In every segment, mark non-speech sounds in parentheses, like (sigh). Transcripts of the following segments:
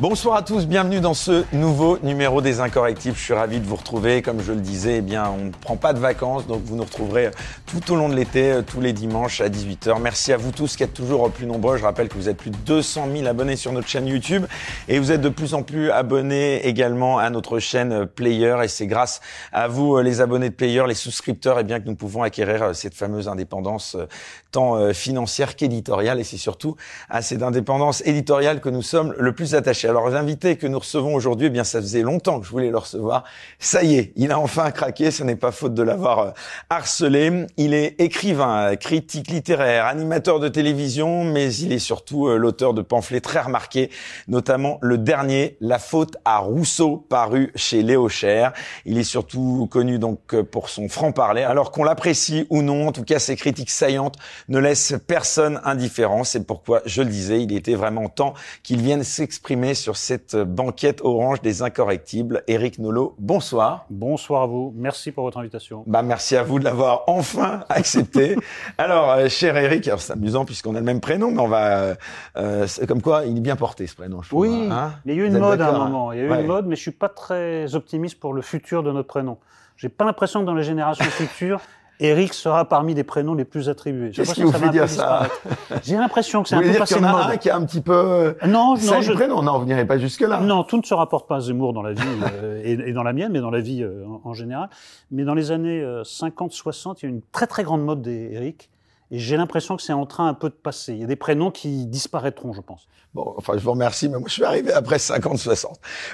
Bonsoir à tous, bienvenue dans ce nouveau numéro des Incorrectibles. Je suis ravi de vous retrouver. Comme je le disais, eh bien, on ne prend pas de vacances, donc vous nous retrouverez tout au long de l'été, euh, tous les dimanches à 18h. Merci à vous tous qui êtes toujours plus nombreux. Je rappelle que vous êtes plus de 200 000 abonnés sur notre chaîne YouTube et vous êtes de plus en plus abonnés également à notre chaîne euh, Player. Et c'est grâce à vous, euh, les abonnés de Player, les souscripteurs, eh bien, que nous pouvons acquérir cette fameuse indépendance tant financière qu'éditoriale. Et c'est surtout à cette indépendance éditoriale que nous sommes le plus attachés. Alors l'invité que nous recevons aujourd'hui, eh bien ça faisait longtemps que je voulais le recevoir. Ça y est, il a enfin craqué, ce n'est pas faute de l'avoir euh, harcelé. Il est écrivain, critique littéraire, animateur de télévision, mais il est surtout euh, l'auteur de pamphlets très remarqués, notamment le dernier, La faute à Rousseau, paru chez Léo Cher. Il est surtout connu donc euh, pour son franc-parler, alors qu'on l'apprécie ou non, en tout cas ses critiques saillantes ne laissent personne indifférent. C'est pourquoi, je le disais, il était vraiment temps qu'il vienne s'exprimer sur cette banquette orange des incorrectibles. Éric Nolot, bonsoir. Bonsoir à vous. Merci pour votre invitation. Bah, merci à vous de l'avoir enfin (laughs) accepté. alors, euh, cher Éric, alors c'est amusant puisqu'on a le même prénom, mais on va, euh, comme quoi, il est bien porté ce prénom. Je oui, hein il y a eu une mode à un moment. Il y a eu une mode, mais je suis pas très optimiste pour le futur de notre prénom. J'ai pas l'impression que dans les générations futures, Eric sera parmi les prénoms les plus attribués. Qu'est-ce qui vous fait dire ça J'ai l'impression que c'est un peu passé de mode. un qui a un petit peu. Euh, non, non, je... prénom. Non, vous n'irez pas jusque là. Non, tout ne se rapporte pas à Zemmour dans la vie euh, (laughs) et, dans la mienne, mais dans la vie euh, en, général. Mais dans les années 50-60, il y a une très très grande mode d'Eric. Et j'ai l'impression que c'est en train un peu de passer. Il y a des prénoms qui disparaîtront, je pense. Bon, enfin, je vous remercie, mais moi, je suis arrivé après 50-60.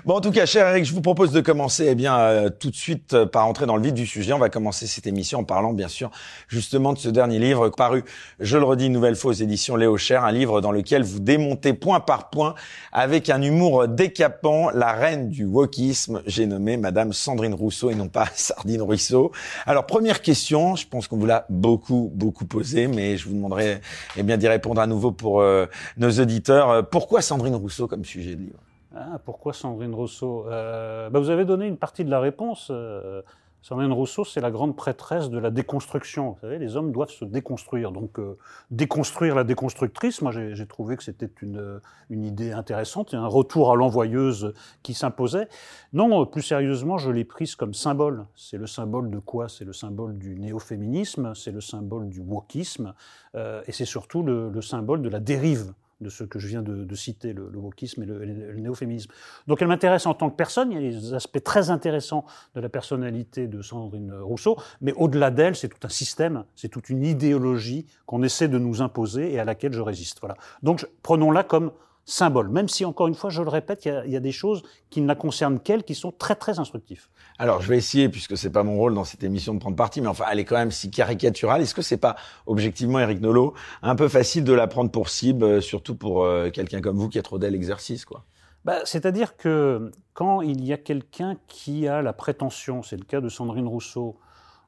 Bon, en tout cas, cher Eric, je vous propose de commencer, eh bien, euh, tout de suite euh, par entrer dans le vif du sujet. On va commencer cette émission en parlant, bien sûr, justement de ce dernier livre paru, je le redis, une nouvelle fois aux éditions Léo Cher, un livre dans lequel vous démontez point par point, avec un humour décapant, la reine du wokisme. J'ai nommé Madame Sandrine Rousseau et non pas (laughs) Sardine Ruisseau. Alors, première question, je pense qu'on vous l'a beaucoup, beaucoup posé, mais je vous demanderai, eh bien, d'y répondre à nouveau pour euh, nos auditeurs pourquoi Sandrine Rousseau comme sujet de livre? Ah, Pourquoi Sandrine Rousseau? Euh, bah, Vous avez donné une partie de la réponse. Euh, Sandrine Rousseau, c'est la grande prêtresse de la déconstruction. Vous savez, les hommes doivent se déconstruire. Donc, euh, déconstruire la déconstructrice, moi, j'ai trouvé que c'était une, une, idée intéressante, un retour à l'envoyeuse qui s'imposait. Non, plus sérieusement, je l'ai prise comme symbole. C'est le symbole de quoi? C'est le symbole du néo-féminisme, c'est le symbole du wokisme, et c'est surtout le symbole de la dérive de ce que je viens de, citer, le, wokisme et le, néo-féminisme. Donc elle m'intéresse en tant que personne, il y a des aspects très intéressants de la personnalité de Sandrine Rousseau, mais au-delà d'elle, c'est tout un système, c'est toute une idéologie qu'on essaie de nous imposer et à laquelle je résiste. Voilà. Donc prenons-la comme symbole, même si, encore une fois, je le répète, il y a, des choses qui ne la concernent qu'elle qui sont très, très instructives. Alors, je vais essayer, puisque c'est pas mon rôle dans cette émission de prendre parti, mais enfin, elle est quand même si caricaturale. Est-ce que c'est pas, objectivement, Eric Nolot, un peu facile de la prendre pour cible, euh, surtout pour euh, quelqu'un comme vous qui a trop l'exercice, quoi? Bah, C'est-à-dire que quand il y a quelqu'un qui a la prétention, c'est le cas de Sandrine Rousseau,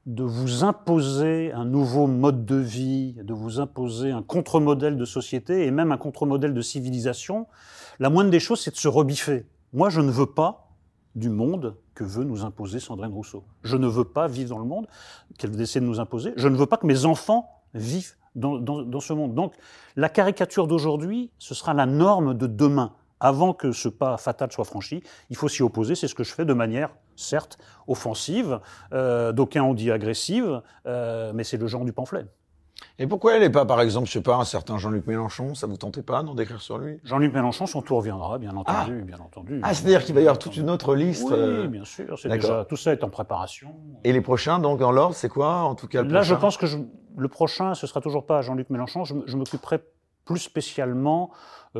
de vous imposer un nouveau mode de vie, de vous imposer un contre-modèle de société et même un contre-modèle de civilisation, la moindre des choses, c'est de se rebiffer. Moi, je ne veux pas du monde que veut nous imposer Sandrine Rousseau. Je ne veux pas vivre dans le monde qu'elle essaie de nous imposer. Je ne veux pas que mes enfants vivent dans, dans ce monde. Donc, la caricature d'aujourd'hui, ce sera la norme de demain. Avant que ce pas fatal soit franchi, il faut s'y opposer. C'est ce que je fais de manière certes offensive, euh, d'aucuns ont dit agressive, euh, mais c'est le genre du pamphlet. Et pourquoi elle n'est pas, par exemple, je sais pas, un certain Jean-Luc Mélenchon Ça vous tentait pas d'en décrire sur lui? Jean-Luc Mélenchon, son tour viendra, bien entendu, ah. bien entendu. Ah, c'est-à-dire qu'il va y avoir toute une autre liste. Oui, euh, bien sûr. Déjà, tout ça est en préparation. Et les prochains, donc, dans l'ordre, c'est quoi, en tout cas Là, je pense que le prochain, ce sera toujours pas Jean-Luc Mélenchon. Je, m'occuperai plus spécialement,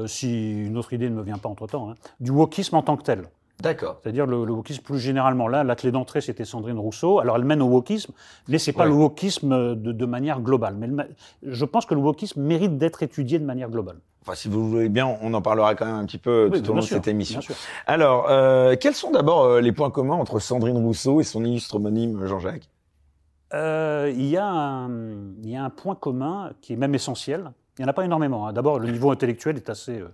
si une autre idée ne me vient pas entre-temps, hein, du wokisme en tant que tel. D'accord. C'est-à-dire le, wokisme plus généralement. Là, la clé d'entrée, c'était Sandrine Rousseau. Alors, elle mène au wokisme, mais c'est pas le wokisme de, manière globale. Mais je pense que le wokisme mérite d'être étudié de manière globale. Enfin, si vous voulez bien, on en parlera quand même un petit peu tout au long de cette émission. Alors, euh, quels sont d'abord euh, les points communs entre Sandrine Rousseau et son illustre homonyme Jean-Jacques? Euh, y il y a un point commun qui est même essentiel, il n'y en a pas énormément. Hein. D'abord, le niveau intellectuel est assez, euh,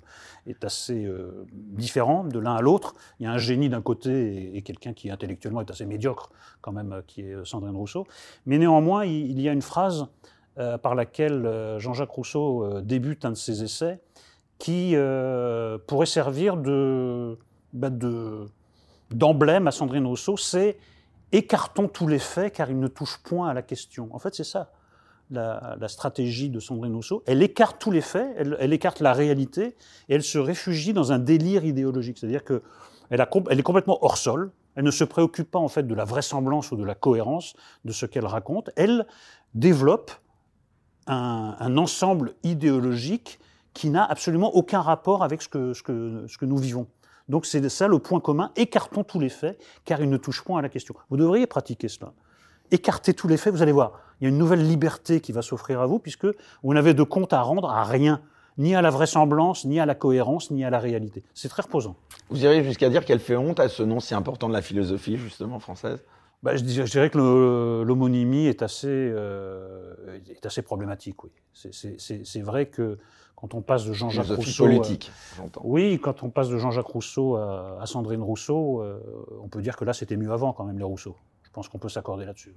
est assez euh, différent de l'un à l'autre. Il y a un génie d'un côté et, quelqu'un qui intellectuellement est assez médiocre, quand même, euh, qui est Sandrine Rousseau. Mais néanmoins, il, y a une phrase par laquelle Jean-Jacques Rousseau débute un de ses essais qui pourrait servir bah, de, d'emblème à Sandrine Rousseau, c'est écartons tous les faits car ils ne touchent point à la question. En fait, c'est ça la, stratégie de Sandrine Rousseau. Elle écarte tous les faits, elle, écarte la réalité et elle se réfugie dans un délire idéologique. C'est-à-dire qu'elle elle est complètement hors sol. Elle ne se préoccupe pas en fait de la vraisemblance ou de la cohérence de ce qu'elle raconte. Elle développe un, ensemble idéologique qui n'a absolument aucun rapport avec ce que nous vivons. Donc c'est ça le point commun, écartons tous les faits, car ils ne touchent point à la question. Vous devriez pratiquer cela. Écartez tous les faits, vous allez voir, il y a une nouvelle liberté qui va s'offrir à vous, puisque vous n'avez de compte à rendre à rien, ni à la vraisemblance, ni à la cohérence, ni à la réalité. C'est très reposant. Vous irez jusqu'à dire qu'elle fait honte à ce nom si important de la philosophie, justement, française? Bah, je, dirais, que l'homonymie est, assez, euh, est assez problématique, oui. C'est vrai que quand on passe de Jean-Jacques Rousseau. politique, j'entends. Oui, quand on passe de Jean-Jacques Rousseau à, Sandrine Rousseau, euh, on peut dire que là, c'était mieux avant, quand même, les Rousseau. Je pense qu'on peut s'accorder là-dessus.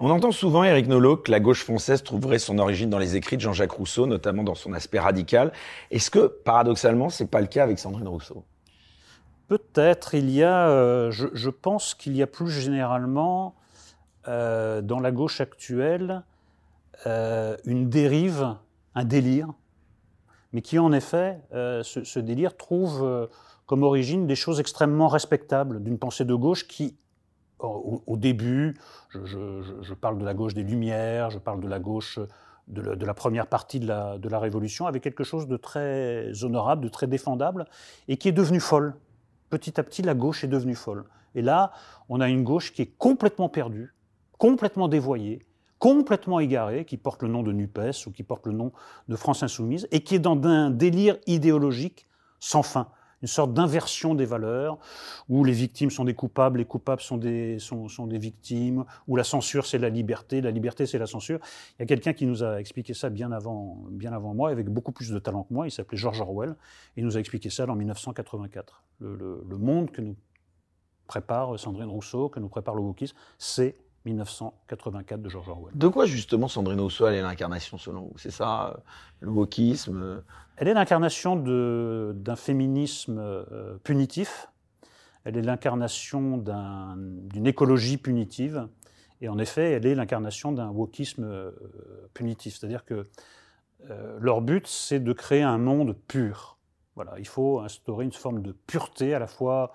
On entend souvent, Éric Nolot, que la gauche française trouverait son origine dans les écrits de Jean-Jacques Rousseau, notamment dans son aspect radical. Est-ce que, paradoxalement, c'est pas le cas avec Sandrine Rousseau? Peut-être. Il y a, euh, je, pense qu'il y a plus généralement, euh, dans la gauche actuelle, une dérive, un délire mais qui en effet, euh, ce, délire trouve euh, comme origine des choses extrêmement respectables d'une pensée de gauche qui, au, début, je, parle de la gauche des Lumières, je parle de la gauche de la, première partie de la, de la, Révolution, avait quelque chose de très honorable, de très défendable, et qui est devenu folle. Petit à petit, la gauche est devenue folle. Et là, on a une gauche qui est complètement perdue, complètement dévoyée, complètement égaré, qui porte le nom de NUPES ou qui porte le nom de France Insoumise, et qui est dans un délire idéologique sans fin, une sorte d'inversion des valeurs, où les victimes sont des coupables, les coupables sont des, sont, sont des victimes, où la censure c'est la liberté, la liberté c'est la censure. Il y a quelqu'un qui nous a expliqué ça bien avant, bien avant moi, avec beaucoup plus de talent que moi, il s'appelait George Orwell, et il nous a expliqué ça en 1984. Le, le monde que nous prépare Sandrine Rousseau, que nous prépare le wokisme, c'est 1984 de George Orwell. De quoi justement Sandrine Rousseau elle est l'incarnation selon vous? C'est ça, euh, le wokisme euh Elle est l'incarnation d'un féminisme euh, punitif, elle est l'incarnation d'une écologie punitive, et en effet, elle est l'incarnation d'un wokisme punitif. C'est-à-dire que leur but, c'est de créer un monde pur. Voilà, il faut instaurer une forme de pureté à la fois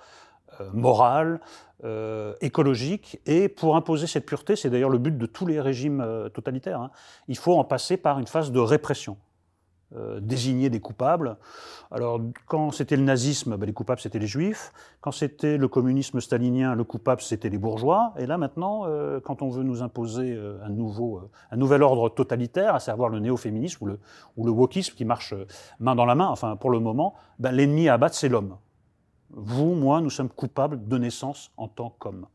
morale, euh, écologique. Et pour imposer cette pureté, c'est d'ailleurs le but de tous les régimes euh, totalitaires, hein, il faut en passer par une phase de répression. Euh, désigner des coupables. Alors, quand c'était le nazisme, ben, les coupables, c'était les juifs. Quand c'était le communisme stalinien, le coupable, c'était les bourgeois. Et là, maintenant, quand on veut nous imposer un, nouveau, un nouvel ordre totalitaire, à savoir le néo-féminisme ou le, ou le wokisme qui marche main dans la main, enfin, pour le moment, ben, l'ennemi à abattre, c'est l'homme. Vous, moi, nous sommes coupables de naissance en tant qu'hommes.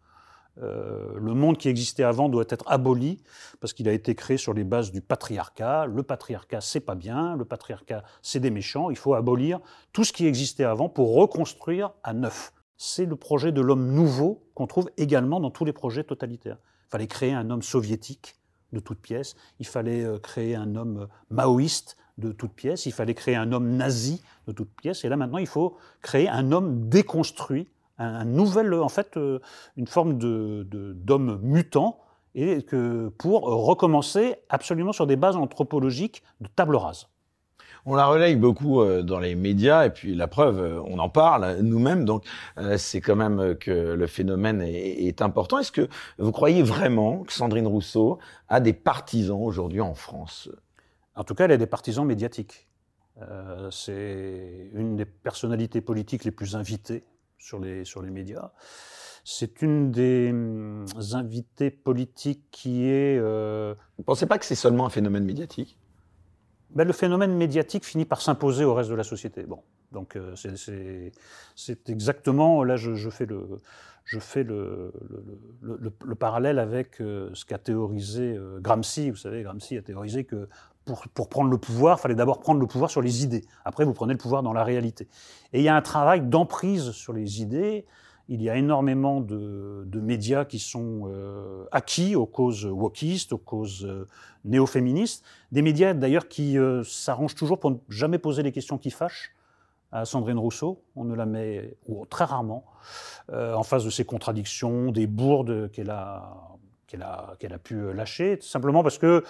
Euh, le monde qui existait avant doit être aboli parce qu'il a été créé sur les bases du patriarcat. Le patriarcat, c'est pas bien. Le patriarcat, c'est des méchants. Il faut abolir tout ce qui existait avant pour reconstruire à neuf. C'est le projet de l'homme nouveau qu'on trouve également dans tous les projets totalitaires. Il fallait créer un homme soviétique de toutes pièces. Il fallait euh, créer un homme maoïste de toutes pièces, il fallait créer un homme nazi de toutes pièces, et là maintenant il faut créer un homme déconstruit, un, nouvel, en fait, euh, une forme d'homme mutant, et que pour recommencer absolument sur des bases anthropologiques de table rase. On la relaye beaucoup euh, dans les médias et puis la preuve, euh, on en parle nous-mêmes. Donc c'est quand même que le phénomène est important. Est-ce que vous croyez vraiment que Sandrine Rousseau a des partisans aujourd'hui en France? En tout cas, elle a des partisans médiatiques. Euh, c'est une des personnalités politiques les plus invitées sur les, sur les médias. C'est une des hum, invitées politiques qui est... Euh, Vous ne pensez pas que c'est seulement un phénomène médiatique? Ben, Le phénomène médiatique finit par s'imposer au reste de la société. Bon, donc euh, c'est exactement... Là, je, fais le, je fais le, le, le parallèle avec ce qu'a théorisé Gramsci. Vous savez, Gramsci a théorisé que pour, prendre le pouvoir, il fallait d'abord prendre le pouvoir sur les idées. Après, vous prenez le pouvoir dans la réalité. Et il y a un travail d'emprise sur les idées. il y a énormément de, médias qui sont euh, acquis aux causes wokistes, aux causes euh, néo-féministes. Des médias d'ailleurs qui euh, s'arrangent toujours pour ne jamais poser les questions qui fâchent à Sandrine Rousseau. On ne la met, ou très rarement, en face de ses contradictions, des bourdes qu'elle a qu'elle a, qu'elle a pu euh, lâcher, simplement parce que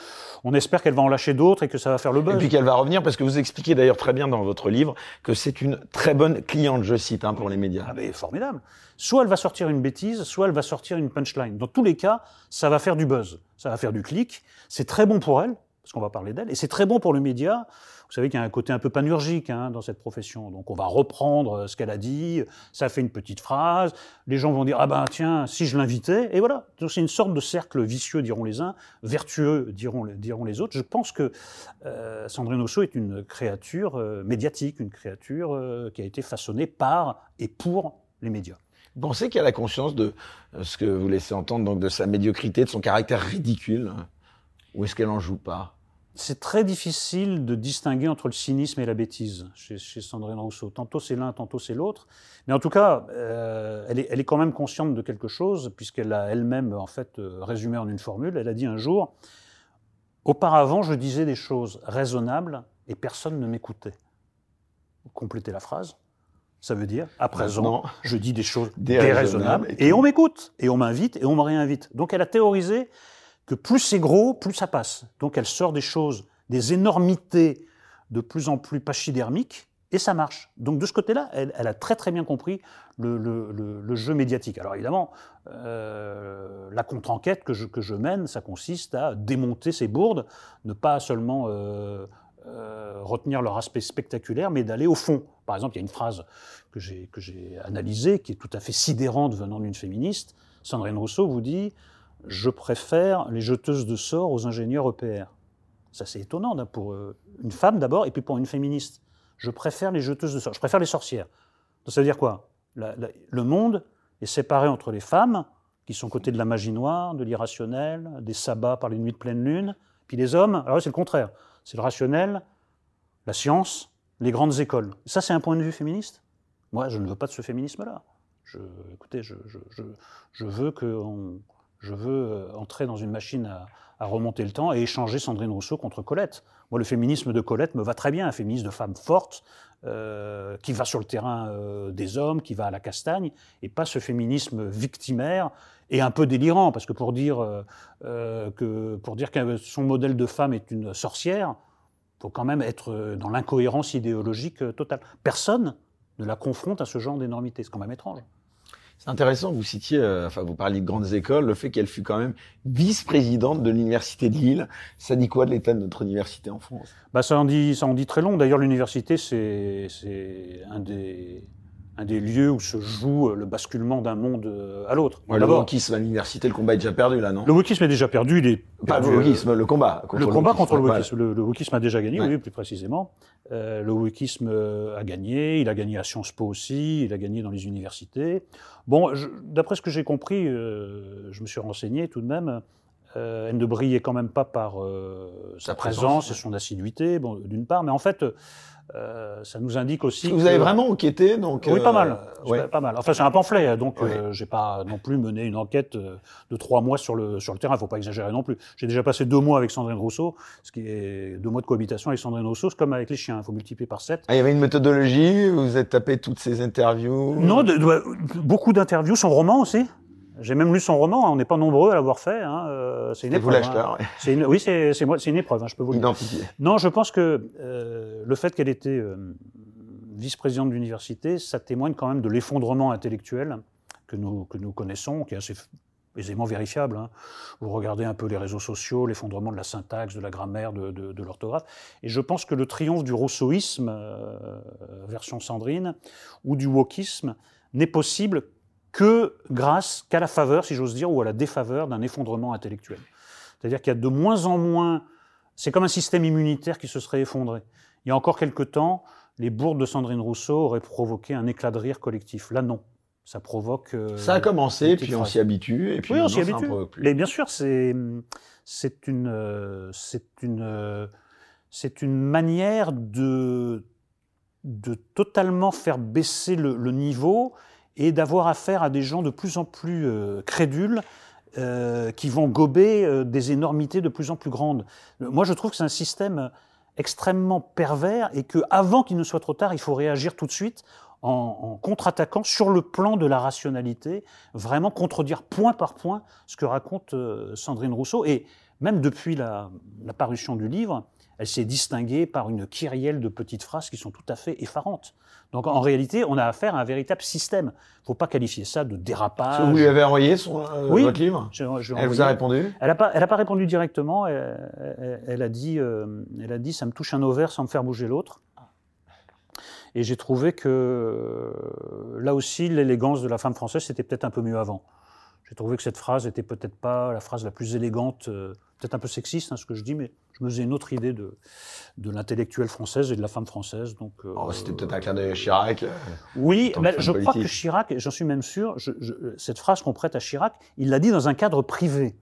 on espère qu'elle va en lâcher d'autres et que ça va faire le buzz. Et puis qu'elle va revenir, parce que vous expliquez d'ailleurs très bien dans votre livre que c'est une très bonne cliente, je cite, hein, pour les médias. Ah ben, formidable. Soit elle va sortir une bêtise, soit elle va sortir une punchline. Dans tous les cas, ça va faire du buzz, ça va faire du clic. C'est très bon pour elle, parce qu'on va parler d'elle, et c'est très bon pour le média vous savez qu'il y a un côté un peu panurgique hein, dans cette profession. Donc on va reprendre euh, ce qu'elle a dit, ça fait une petite phrase, les gens vont dire ah ben tiens si je l'invitais et voilà. C'est une sorte de cercle vicieux diront les uns, vertueux diront, diront les autres. Je pense que euh, Sandrine Rousseau est une créature euh, médiatique, une créature qui a été façonnée par et pour les médias. Vous pensez qu'elle a conscience de ce que vous laissez entendre, donc de sa médiocrité, de son caractère ridicule? Ou est-ce qu'elle en joue pas? C'est très difficile de distinguer entre le cynisme et la bêtise chez, Sandrine Rousseau. Tantôt c'est l'un, tantôt c'est l'autre. Mais en tout cas, euh, elle, est, quand même consciente de quelque chose, puisqu'elle a elle-même en fait euh, résumé en une formule. Elle a dit un jour Auparavant, je disais des choses raisonnables et personne ne m'écoutait. Complétez la phrase. Ça veut dire, à présent, je dis des choses déraisonnables et on m'écoute, et on m'invite, et on me réinvite. Donc elle a théorisé que plus c'est gros, plus ça passe. Donc elle sort des choses, des énormités de plus en plus pachydermiques, et ça marche. Donc de ce côté-là, elle, a très très bien compris le, jeu médiatique. Alors évidemment, euh, la contre-enquête que je, mène, ça consiste à démonter ces bourdes, ne pas seulement euh, euh, retenir leur aspect spectaculaire, mais d'aller au fond. Par exemple, il y a une phrase que j'ai analysée, qui est tout à fait sidérante venant d'une féministe. Sandrine Rousseau vous dit je préfère les jeteuses de sorts aux ingénieurs EPR. Ça, c'est étonnant pour euh, une femme d'abord, et puis pour une féministe. Je préfère les jeteuses de sorts, je préfère les sorcières. Ça veut dire quoi? Le monde est séparé entre les femmes, qui sont côté de la magie noire, de l'irrationnel, des sabbats par les nuits de pleine lune, puis les hommes, alors c'est le contraire. C'est le rationnel, la science, les grandes écoles. Ça, c'est un point de vue féministe? Moi, je ne veux pas de ce féminisme-là. Je, écoutez, je, je veux qu'on je veux euh, entrer dans une machine à, remonter le temps et échanger Sandrine Rousseau contre Colette. Moi, le féminisme de Colette me va très bien, un féminisme de femme forte, euh, qui va sur le terrain euh, des hommes, qui va à la castagne, et pas ce féminisme victimaire et un peu délirant, parce que pour dire, que, pour dire que son modèle de femme est une sorcière, il faut quand même être dans l'incohérence idéologique totale. Personne ne la confronte à ce genre d'énormité, c'est quand même étrange. C'est intéressant, vous citiez, euh, enfin vous parliez de grandes écoles, le fait qu'elle fut quand même vice-présidente de l'université de Lille. Ça dit quoi de l'état de notre université en France? Bah, ça en dit, ça en dit très long. D'ailleurs, l'université, c'est, c'est un des un des lieux où se joue euh, le basculement d'un monde euh, à l'autre. le wokisme à l'université, le combat est déjà perdu là, non? Le wokisme est déjà perdu. Il est Pas le wokisme, le combat. Contre le, combat contre le wokisme. Le, wokisme a déjà gagné, oui, plus précisément. Euh, le wokisme a gagné. Il a gagné à Sciences Po aussi. Il a gagné dans les universités. Bon, d'après ce que j'ai compris, je me suis renseigné tout de même. elle ne brillait quand même pas par sa, présence, et son assiduité, bon, d'une part, mais en fait, euh, ça nous indique aussi. Vous avez vraiment enquêté, donc. Oui, pas mal. Euh, pas mal. Enfin, c'est un pamphlet, donc euh, j'ai pas non plus mené une enquête de trois mois sur le sur le terrain. Il faut pas exagérer non plus. J'ai déjà passé deux mois avec Sandrine Rousseau, ce qui est deux mois de cohabitation avec Sandrine Rousseau, c'est comme avec les chiens. Il faut multiplier par sept. Ah, il y avait une méthodologie. Vous avez tapé toutes ces interviews? Non, beaucoup d'interviews, son roman aussi. J'ai même lu son roman, hein, on n'est pas nombreux à l'avoir fait. Hein, euh, c'est une épreuve. Vous l'acheteur. Hein. oui, c'est moi, c'est une épreuve. Hein, je peux vous le dire. Non, je pense que euh, le fait qu'elle était euh, vice-présidente d'université, ça témoigne quand même de l'effondrement intellectuel que nous que nous connaissons, qui est assez aisément vérifiable. Hein. Vous regardez un peu les réseaux sociaux, l'effondrement de la syntaxe, de la grammaire, de, de, de l'orthographe. Et je pense que le triomphe du rousseauisme, euh, version Sandrine, ou du wokisme, n'est possible que grâce qu'à la faveur, si j'ose dire, ou à la défaveur d'un effondrement intellectuel. C'est-à-dire qu'il y a de moins en moins... C'est comme un système immunitaire qui se serait effondré. Il y a encore quelque temps, les bourdes de Sandrine Rousseau auraient provoqué un éclat de rire collectif. Là, non. Ça provoque... Euh, ça a commencé, puis on s'y habitue, et puis oui, on s'y habitue. Mais bien sûr, c'est c'est une euh, c'est une euh, c'est une manière de de totalement faire baisser le, le niveau et d'avoir affaire à des gens de plus en plus euh, crédules euh, qui vont gober euh, des énormités de plus en plus grandes. Moi, je trouve que c'est un système extrêmement pervers et que, avant qu'il ne soit trop tard, il faut réagir tout de suite en, contre-attaquant sur le plan de la rationalité, vraiment contredire point par point ce que raconte Sandrine Rousseau. Et même depuis la parution du livre, elle s'est distinguée par une kyrielle de petites phrases qui sont tout à fait effarantes. Donc en réalité, on a affaire à un véritable système. Il ne faut pas qualifier ça de dérapage. Vous lui avez envoyé son, euh, Oui. votre livre Je- je Elle vous a répondu Elle n'a pas, elle a pas répondu directement. Elle, elle- elle a dit, euh, elle a dit, ça me touche un ovaire sans me faire bouger l'autre. Et j'ai trouvé que euh, là aussi, l'élégance de la femme française, c'était peut-être un peu mieux avant. J'ai trouvé que cette phrase était peut-être pas la phrase la plus élégante, euh, peut-être un peu sexiste, hein, ce que je dis, mais je me faisais une autre idée de, de l'intellectuelle française et de la femme française. Donc, euh, Oh, C'était peut-être un clin d'œil à Chirac. oui, mais je crois que. Chirac, j'en suis même sûr, je- je- cette phrase qu'on prête à Chirac, il l'a dit dans un cadre privé.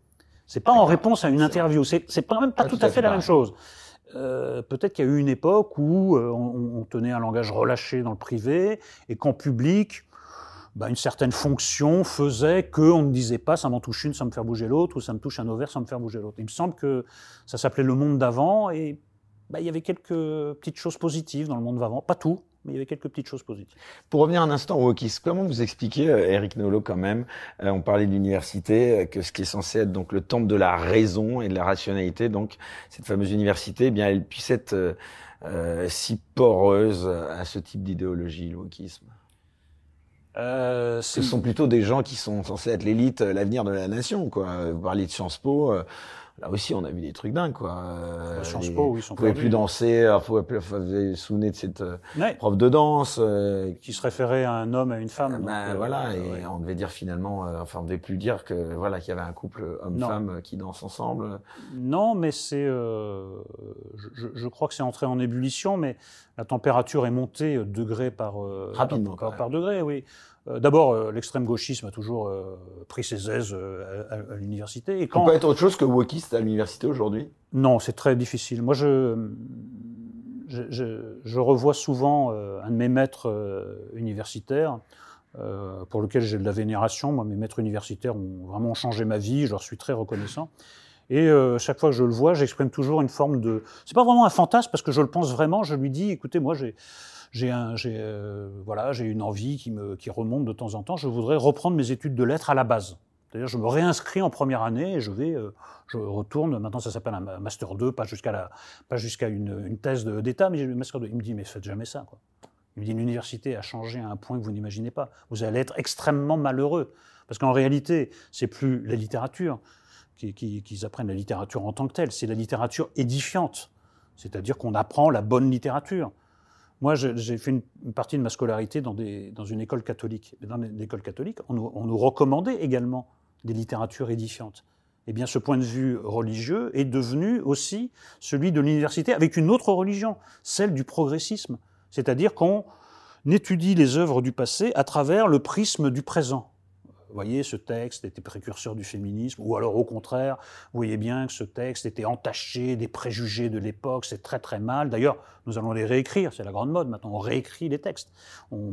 C'est pas en réponse à une interview. C'est c'est pas même pas Pas tout, tout à fait fait la même chose. Euh, Peut-être qu'il y a eu une époque où euh, on, on tenait un langage relâché dans le privé et qu'en public, bah, une certaine fonction faisait qu'on ne disait pas ça m'en touche une sans me faire bouger l'autre ou ça me touche un ovaire sans me faire bouger l'autre. Il me semble que ça s'appelait le monde d'avant et bah, il y avait quelques petites choses positives dans le monde d'avant. Pas tout, mais il y avait quelques petites choses positives. Pour revenir un instant au wokisme, comment vous expliquez, euh, Eric Nolot, quand même, euh, on parlait de l'université, euh, que ce qui est censé être donc le temple de la raison et de la rationalité, donc cette fameuse université, eh bien, elle puisse être euh, si poreuse à ce type d'idéologie, le wokisme Euh, Ce sont plutôt des gens qui sont censés être l'élite, euh, l'avenir de la nation, quoi. Vous parliez de Sciences Po, euh, là aussi on a vu des trucs dingues, quoi. Euh, Sciences Po, oui, ils sont Vous pouvez plus danser, alors, vous pouvez plus- vous vous souvenez de cette euh, Ouais, prof de danse euh, qui se référait à un homme, à une femme. Ben donc, euh, voilà, et ouais. on devait dire finalement, euh, enfin on devait plus dire que voilà qu'il y avait un couple homme-femme qui danse ensemble. Non, mais c'est. euh, je, je- crois que c'est entré en ébullition, mais la température est montée degré par, euh, Rapidement, par, quand par degré, oui. Euh, D'abord, euh, l'extrême gauchisme a toujours euh, pris ses aises à, l'université. Et On peut être autre chose que wokiste à l'université aujourd'hui? Non, c'est très difficile. Moi, je, je, je- je revois souvent un de mes maîtres universitaires, pour lequel j'ai de la vénération. Moi, mes maîtres universitaires ont vraiment changé ma vie, je leur suis très reconnaissant. Et euh, chaque fois que je le vois, j'exprime toujours une forme de. C'est pas vraiment un fantasme parce que je le pense vraiment. Je lui dis, écoutez, moi, j'ai j'ai euh, voilà, j'ai une envie qui me qui remonte de temps en temps. Je voudrais reprendre mes études de lettres à la base. C'est-à-dire, je me réinscris en première année et je vais, euh, je retourne. Maintenant, ça s'appelle un ma- master 2, pas jusqu'à la, pas jusqu'à une, thèse d'État, mais j'ai le master 2. Il me dit, mais faites jamais ça. Il me dit, l'université a changé à un point que vous n'imaginez pas. Vous allez être extrêmement malheureux. Parce qu'en réalité, c'est plus la littérature qui- qui- qu'ils apprennent la littérature en tant que telle, c'est la littérature édifiante. C'est-à-dire qu'on apprend la bonne littérature. Moi, j'ai fait une, partie de ma scolarité dans une école catholique. Et Dans l'école catholique, on nous, on nous recommandait également des littératures édifiantes. Eh bien, ce point de vue religieux est devenu aussi celui de l'université avec une autre religion, celle du progressisme. C'est-à-dire qu'on étudie les œuvres du passé à travers le prisme du présent. Vous voyez, ce texte était précurseur du féminisme, ou alors au contraire, vous voyez bien que ce texte était entaché des préjugés de l'époque, c'est très très mal. D'ailleurs, nous allons les réécrire, c'est la grande mode maintenant, on réécrit les textes. On,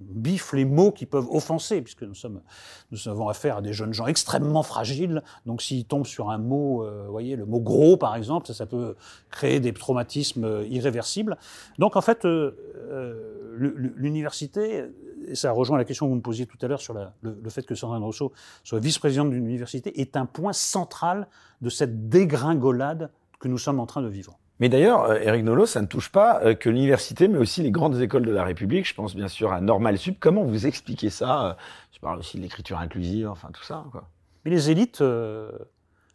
biffe les mots qui peuvent offenser, puisque nous, sommes, nous avons affaire à des jeunes gens extrêmement fragiles, donc s'ils tombent sur un mot, euh, voyez, le mot gros par exemple, ça, peut créer des traumatismes irréversibles. Donc en fait, euh, euh, l'université, et ça rejoint la question que vous me posiez tout à l'heure sur la- le, le fait que Sandrine Rousseau soit vice-présidente d'une université, est un point central de cette dégringolade que nous sommes en train de vivre. Mais d'ailleurs, euh, Eric Nolot, ça ne touche pas euh, que l'université, mais aussi les grandes écoles de la République. Je pense bien sûr à Normal Sup. Comment vous expliquez ça euh, Je parle aussi de l'écriture inclusive, enfin tout ça, quoi. Mais les élites, euh,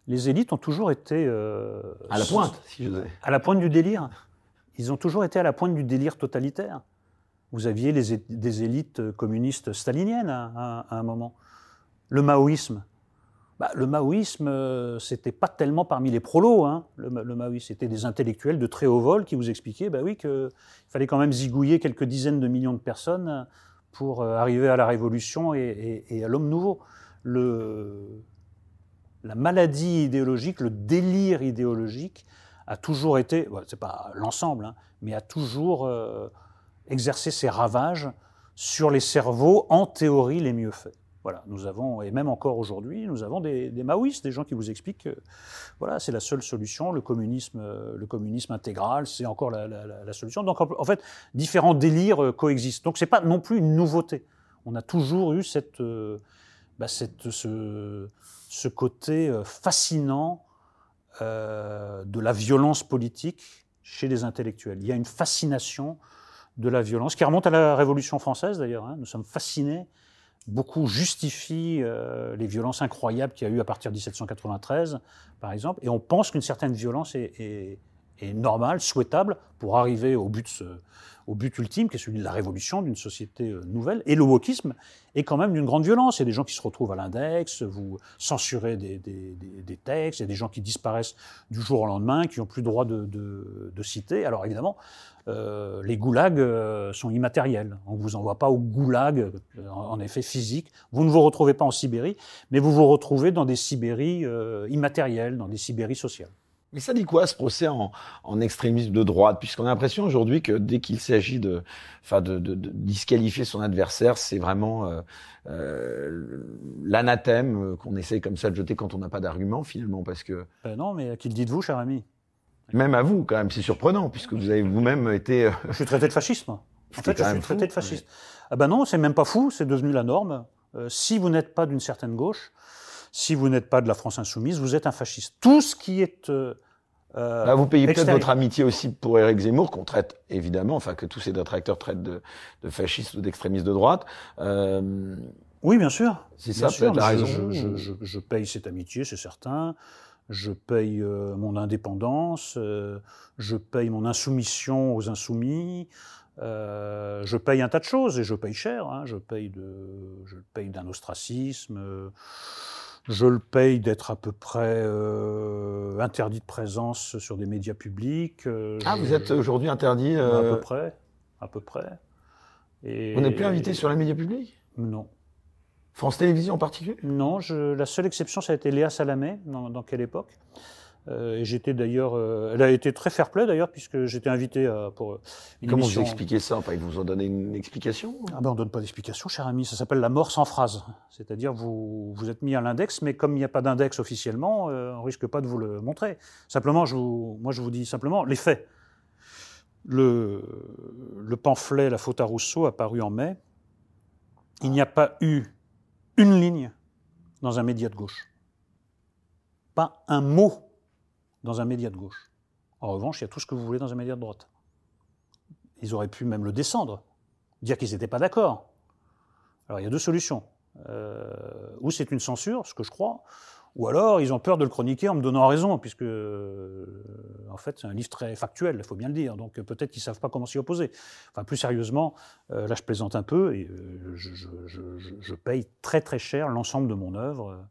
les élites ont toujours été euh, À la pointe, si je veux. à la pointe du délire. Ils ont toujours été à la pointe du délire totalitaire. Vous aviez des élites euh, communistes staliniennes à, à- à un moment. Le maoïsme. Bah, le maoïsme, euh, c'était pas tellement parmi les prolos. Hein, le, ma- le maoïsme, c'était des intellectuels de très haut vol qui vous expliquaient, bah oui, qu'il fallait quand même zigouiller quelques dizaines de millions de personnes pour euh, arriver à la révolution et, à l'homme nouveau. La maladie idéologique, le délire idéologique a toujours été, c'est pas l'ensemble, hein, mais a toujours exercé ses ravages sur les cerveaux, en théorie, les mieux faits. Voilà, nous avons, et même encore aujourd'hui, nous avons des, maoïstes, des gens qui vous expliquent que voilà, c'est la seule solution, le communisme, euh, le communisme intégral, c'est encore la, solution. Donc en fait, différents délires euh, coexistent. Donc c'est pas non plus une nouveauté. On a toujours eu cette, euh, bah, cette ce, ce, côté fascinant de la violence politique chez les intellectuels. Il y a une fascination de la violence qui remonte à la Révolution française d'ailleurs. Hein. Nous sommes fascinés beaucoup justifient euh, les violences incroyables qu'il y a eu à partir de 1793, par exemple, et on pense qu'une certaine violence est, normale, souhaitable, pour arriver au but, ultime, qui est celui de la révolution d'une société euh, nouvelle. Et le wokisme est quand même d'une grande violence. Il y a des gens qui se retrouvent à l'index, vous censurez des, textes, il y a des gens qui disparaissent du jour au lendemain, qui n'ont plus le droit de, citer. Alors évidemment, euh, les goulags euh, sont immatériels. On ne vous envoie pas au goulag, euh, en effet physique. Vous ne vous retrouvez pas en Sibérie, mais vous vous retrouvez dans des Sibéries immatérielles, dans des Sibéries sociales. Mais ça dit quoi ce procès en, extrémisme de droite? Puisqu'on a l'impression aujourd'hui que dès qu'il s'agit de, enfin de, disqualifier son adversaire, c'est vraiment l'anathème qu'on essaye comme ça de jeter quand on n'a pas d'argument finalement, parce que. Ben non, mais qui le dites-vous, cher ami même à vous, quand même, c'est surprenant, puisque vous avez vous-même été. Euh, je suis traité de fasciste, moi. En fait, je suis traité de fasciste. Ah ben non, c'est même pas fou, c'est devenu la norme. Euh, si vous n'êtes pas d'une certaine gauche, si vous n'êtes pas de la France insoumise, vous êtes un fasciste. Tout ce qui est. Euh, bah, vous payez peut-être votre amitié aussi pour Éric Zemmour, qu'on traite évidemment, enfin que tous ses détracteurs traitent de, de fascistes ou d'extrémistes de droite. Oui, bien sûr. C'est ça, peut-être la raison. Je, je, je, je, paye cette amitié, c'est certain je paye euh, mon indépendance, euh, je paye mon insoumission aux insoumis, euh, je paye un tas de choses et je paye cher. Hein. je paye de, je paye d'un ostracisme. Je le paye d'être à peu près interdit de présence sur des médias publics. ah, vous êtes aujourd'hui interdit À peu près, à peu près. Et, vous n'êtes plus invité sur les médias publics? Non. France Télévisions en particulier? Non, je, la seule exception, ça a été Léa Salamé. Dans, quelle époque? Euh, et j'étais d'ailleurs, euh, elle a été très fair-play d'ailleurs puisque j'étais invité à, pour une Comment vous expliquez ça? Enfin, ils vous ont donné une explication Ah ben on donne pas d'explication, cher ami. Ça s'appelle la mort sans phrase. C'est-à-dire vous vous êtes mis à l'index, mais comme il n'y a pas d'index officiellement, euh, on risque pas de vous le montrer. Simplement, je vous, moi je vous dis simplement les faits. Le, le pamphlet La faute à Rousseau a paru en mai. Il n'y a pas eu une ligne dans un média de gauche. Pas un mot dans un média de gauche. En revanche, il y a tout ce que vous voulez dans un média de droite. Ils auraient pu même le descendre, dire qu'ils n'étaient pas d'accord. Alors il y a deux solutions. Euh, ou c'est une censure, ce que je crois, ou alors, ils ont peur de le chroniquer en me donnant raison, puisque, euh, en fait, c'est un livre très factuel, il faut bien le dire. Donc, peut-être qu'ils ne savent pas comment s'y opposer. Enfin, plus sérieusement, euh, là, je plaisante un peu, et euh, je, paye très, très cher l'ensemble de mon œuvre,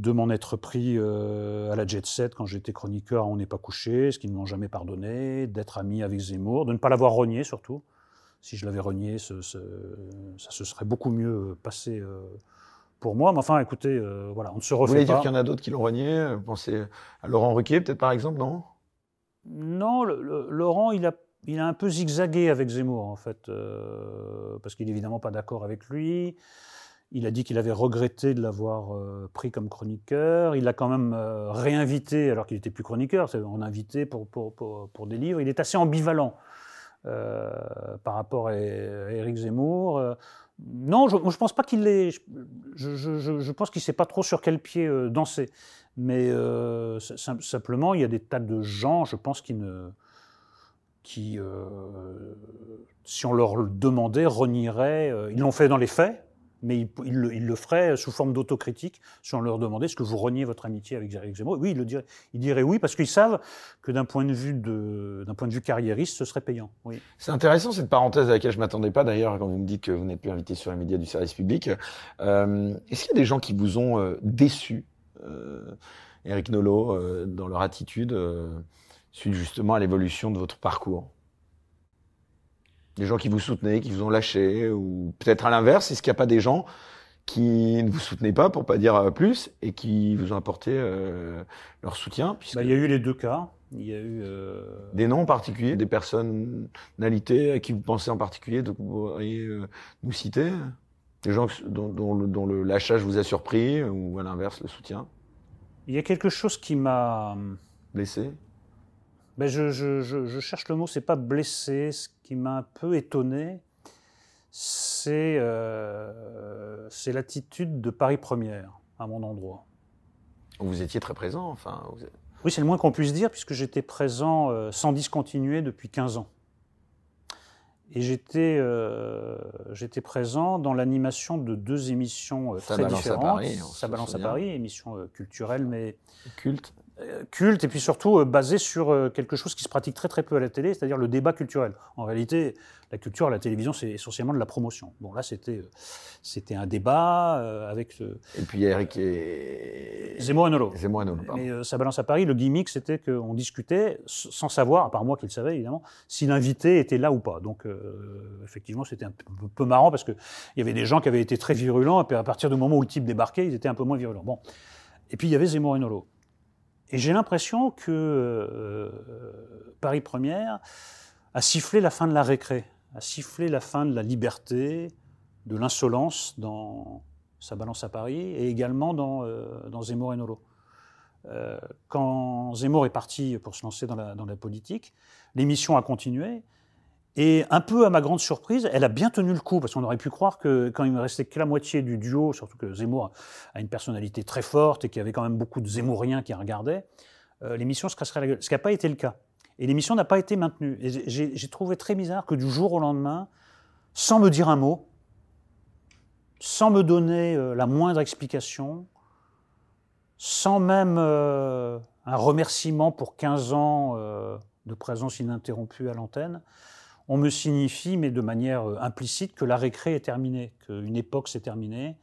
de m'en être pris à la jet set quand j'étais chroniqueur On n'est pas couché, ce qu'ils ne m'ont jamais pardonné, d'être ami avec Zemmour, de ne pas l'avoir renié, surtout. Si je l'avais renié, ça se serait beaucoup mieux passé pour moi. Mais enfin, écoutez, euh, voilà, on ne se refait pas. Vous voulez dire qu'il y en a d'autres qui l'ont renié Pensez à Laurent Ruquier, peut-être par exemple, non? Non, Laurent, il a, il a un peu zigzagué avec Zemmour, en fait, euh, parce qu'il n'est évidemment pas d'accord avec lui. Il a dit qu'il avait regretté de l'avoir euh, pris comme chroniqueur. Il l'a quand même réinvité, alors qu'il n'était plus chroniqueur, on invité pour, pour, pour, des livres. Il est assez ambivalent par rapport à, Éric Zemmour. Non, je ne pense pas qu'il l'ait. Je, pense qu'il ne sait pas trop sur quel pied euh, danser. Mais euh, simplement, il y a des tas de gens, je pense, qui ne. qui, euh, si on leur demandait, renieraient. ils l'ont fait dans les faits, mais il, le, ferait sous forme d'autocritique si on leur demandait est-ce que vous reniez votre amitié avec Eric Zemmour Oui, il le dirait. Il dirait oui parce qu'ils savent que d'un point de vue carriériste, ce serait payant. C'est intéressant cette parenthèse à laquelle je m'attendais pas d'ailleurs quand vous me dites que vous n'êtes plus invité sur les médias du service public. Euh, est-ce qu'il y a des gens qui vous ont euh, déçu, Eric Nolot, euh, dans leur attitude suite justement à l'évolution de votre parcours? Des gens qui vous soutenaient, qui vous ont lâché, ou peut-être à l'inverse, est-ce qu'il n'y a pas des gens qui ne vous soutenaient pas, pour pas dire plus, et qui vous ont apporté leur soutien. Bah, il y a eu les deux cas. Il y a eu des noms particuliers, des personnalités à qui vous pensez en particulier, donc vous pourriez nous citer? Des gens dont, dont le lâchage vous a surpris ou à l'inverse le soutien? Il y a quelque chose qui m'a blessé? Ben je, je, je, cherche le mot, c'est pas blessé. Qui m'a un peu étonné, c'est euh, l'attitude de Paris Première à mon endroit. Vous étiez très présent, enfin. Oui, c'est le moins qu'on puisse dire, puisque j'étais présent euh, sans discontinuer depuis 15 ans. Et j'étais euh, j'étais présent dans l'animation de deux émissions euh, très différentes. À Paris, Ça balance à Paris, émission culturelle mais culte. Euh, culte et puis surtout euh, basé sur euh, quelque chose qui se pratique très très peu à la télé, c'est-à-dire le débat culturel. En réalité, la culture à la télévision, c'est essentiellement de la promotion. Bon, là, c'était c'était un débat avec. Et puis Eric et Zemmour et Nolo. Zemmour et Nolo, Mais ça balance à Paris. Le gimmick, c'était qu'on discutait sans savoir, à part moi qui le savais évidemment, si l'invité était là ou pas. Donc, effectivement, c'était un peu, marrant parce que il y avait des gens qui avaient été très virulents et puis à partir du moment où le type débarquait, ils étaient un peu moins virulents. Bon. Et puis il y avait Zemmour et Nolo. Et j'ai l'impression que euh, Paris Première a sifflé la fin de la récré, a sifflé la fin de la liberté, de l'insolence dans sa balance à Paris et également dans, euh, dans Zemmour et Nolo. Euh, quand Zemmour est parti pour se lancer dans la, dans la politique, l'émission a continué et un peu à ma grande surprise, elle a bien tenu le coup, parce qu'on aurait pu croire que quand il me restait que la moitié du duo, surtout que Zemmour a une personnalité très forte et qu'il y avait quand même beaucoup de Zemmouriens qui regardaient, euh, l'émission se casserait la gueule. Ce qui n'a pas été le cas. Et l'émission n'a pas été maintenue. Et j'ai trouvé très bizarre que du jour au lendemain, sans me dire un mot, sans me donner euh, la moindre explication, sans même euh, un remerciement pour 15 ans de présence ininterrompue à l'antenne, on me signifie, mais de manière euh, implicite, que la récré est terminée, qu'une époque s'est terminée,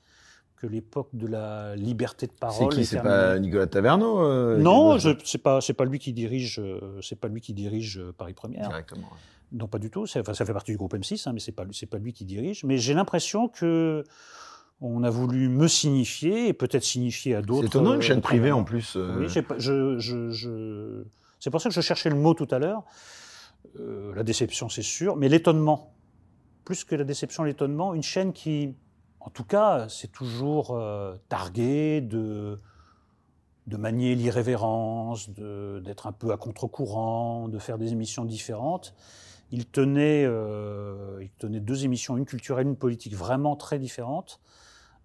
que l'époque de la liberté de parole. C'est qui C'est pas Nicolas Taverneau euh, Non, c'est pas c'est pas lui qui dirige euh, c'est pas lui qui dirige Paris Première. Directement. Non, pas du tout. Ça, ça fait partie du groupe M6, hein, mais c'est pas c'est pas lui qui dirige. Mais j'ai l'impression que on a voulu me signifier et peut-être signifier à d'autres. C'est étonnant une chaîne privée en plus. Oui, je, je, c'est pour ça que je cherchais le mot tout à l'heure. Euh, la déception, c'est sûr, mais l'étonnement. Plus que la déception, l'étonnement, une chaîne qui, en tout cas, c'est toujours euh, targuée de, manier l'irrévérence, d'être un peu à contre-courant, de faire des émissions différentes. Il tenait, euh, il tenait deux émissions, une culturelle, une politique, vraiment très différentes,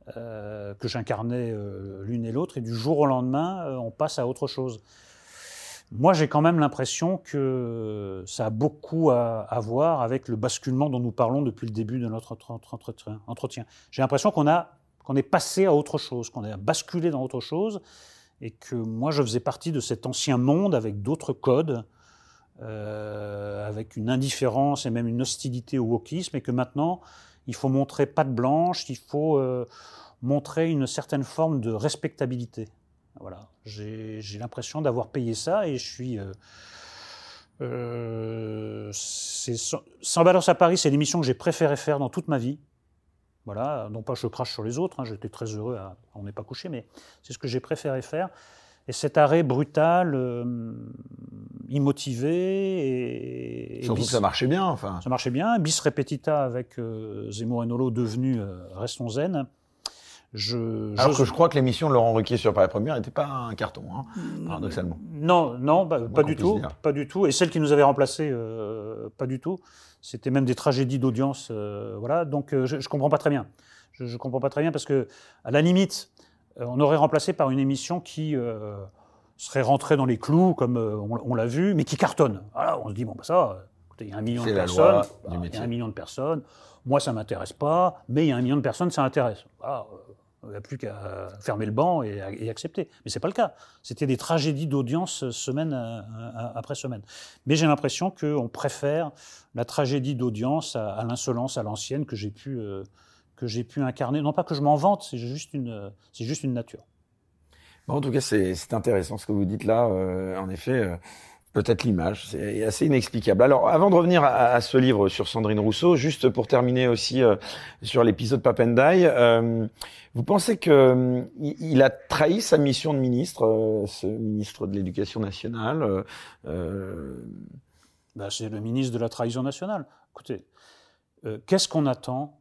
que j'incarnais l'une et l'autre, et du jour au lendemain, on passe à autre chose. Moi, j'ai quand même l'impression que ça a beaucoup à, voir avec le basculement dont nous parlons depuis le début de notre entretien. J'ai l'impression qu'on qu'on est passé à autre chose, qu'on a basculé dans autre chose, et que moi, je faisais partie de cet ancien monde avec d'autres codes, euh, avec une indifférence et même une hostilité au wokisme, et que maintenant, il faut montrer patte blanche, il faut euh, montrer une certaine forme de respectabilité. Voilà, j'ai l'impression d'avoir payé ça et je suis. Euh, euh, sans, balance à Paris, c'est l'émission que j'ai préféré faire dans toute ma vie. Voilà, non pas je crache sur les autres, hein, j'étais très heureux, à, on n'est pas couché, mais c'est ce que j'ai préféré faire. Et cet arrêt brutal, euh, immotivé. Et, Surtout que ça marchait bien, enfin. Ça marchait bien. Bis repetita avec Zemmour et Nolo devenu Restons Zen. Je, Alors que je crois que l'émission de Laurent Ruquier sur Paris Première n'était pas un carton, hein, paradoxalement. Non, non, bah, pas du tout, pas du tout. Et celle qui nous avait remplacé, euh, pas du tout. C'était même des tragédies d'audience, euh, voilà. Donc euh, je, ne comprends pas très bien. Je, ne comprends pas très bien parce que, à la limite, on aurait remplacé par une émission qui serait rentrée dans les clous, comme on, l'a vu, mais qui cartonne. Alors on se dit bon, bah ça, il y a un million de personnes, il y a un million de personnes. Moi, ça m'intéresse pas, mais il y a un million de personnes, ça intéresse. Voilà, il n'y a plus qu'à fermer le banc et, accepter. Mais ce n'est pas le cas. C'était des tragédies d'audience semaine après semaine. Mais j'ai l'impression qu'on préfère la tragédie d'audience à, l'insolence, à l'ancienne que j'ai pu, euh, pu incarner. Non pas que je m'en vante, c'est juste, une, juste une nature. en tout cas, c'est intéressant ce que vous dites là. Euh, en effet, euh, Peut-être l'image, c'est assez inexplicable. Alors, avant de revenir à, ce livre sur Sandrine Rousseau, juste pour terminer aussi euh, sur l'épisode Papendai, euh, vous pensez que euh, il a trahi sa mission de ministre, ce ministre de l'Éducation nationale ben, C'est le ministre de la trahison nationale. Écoutez, qu'est-ce qu'on attend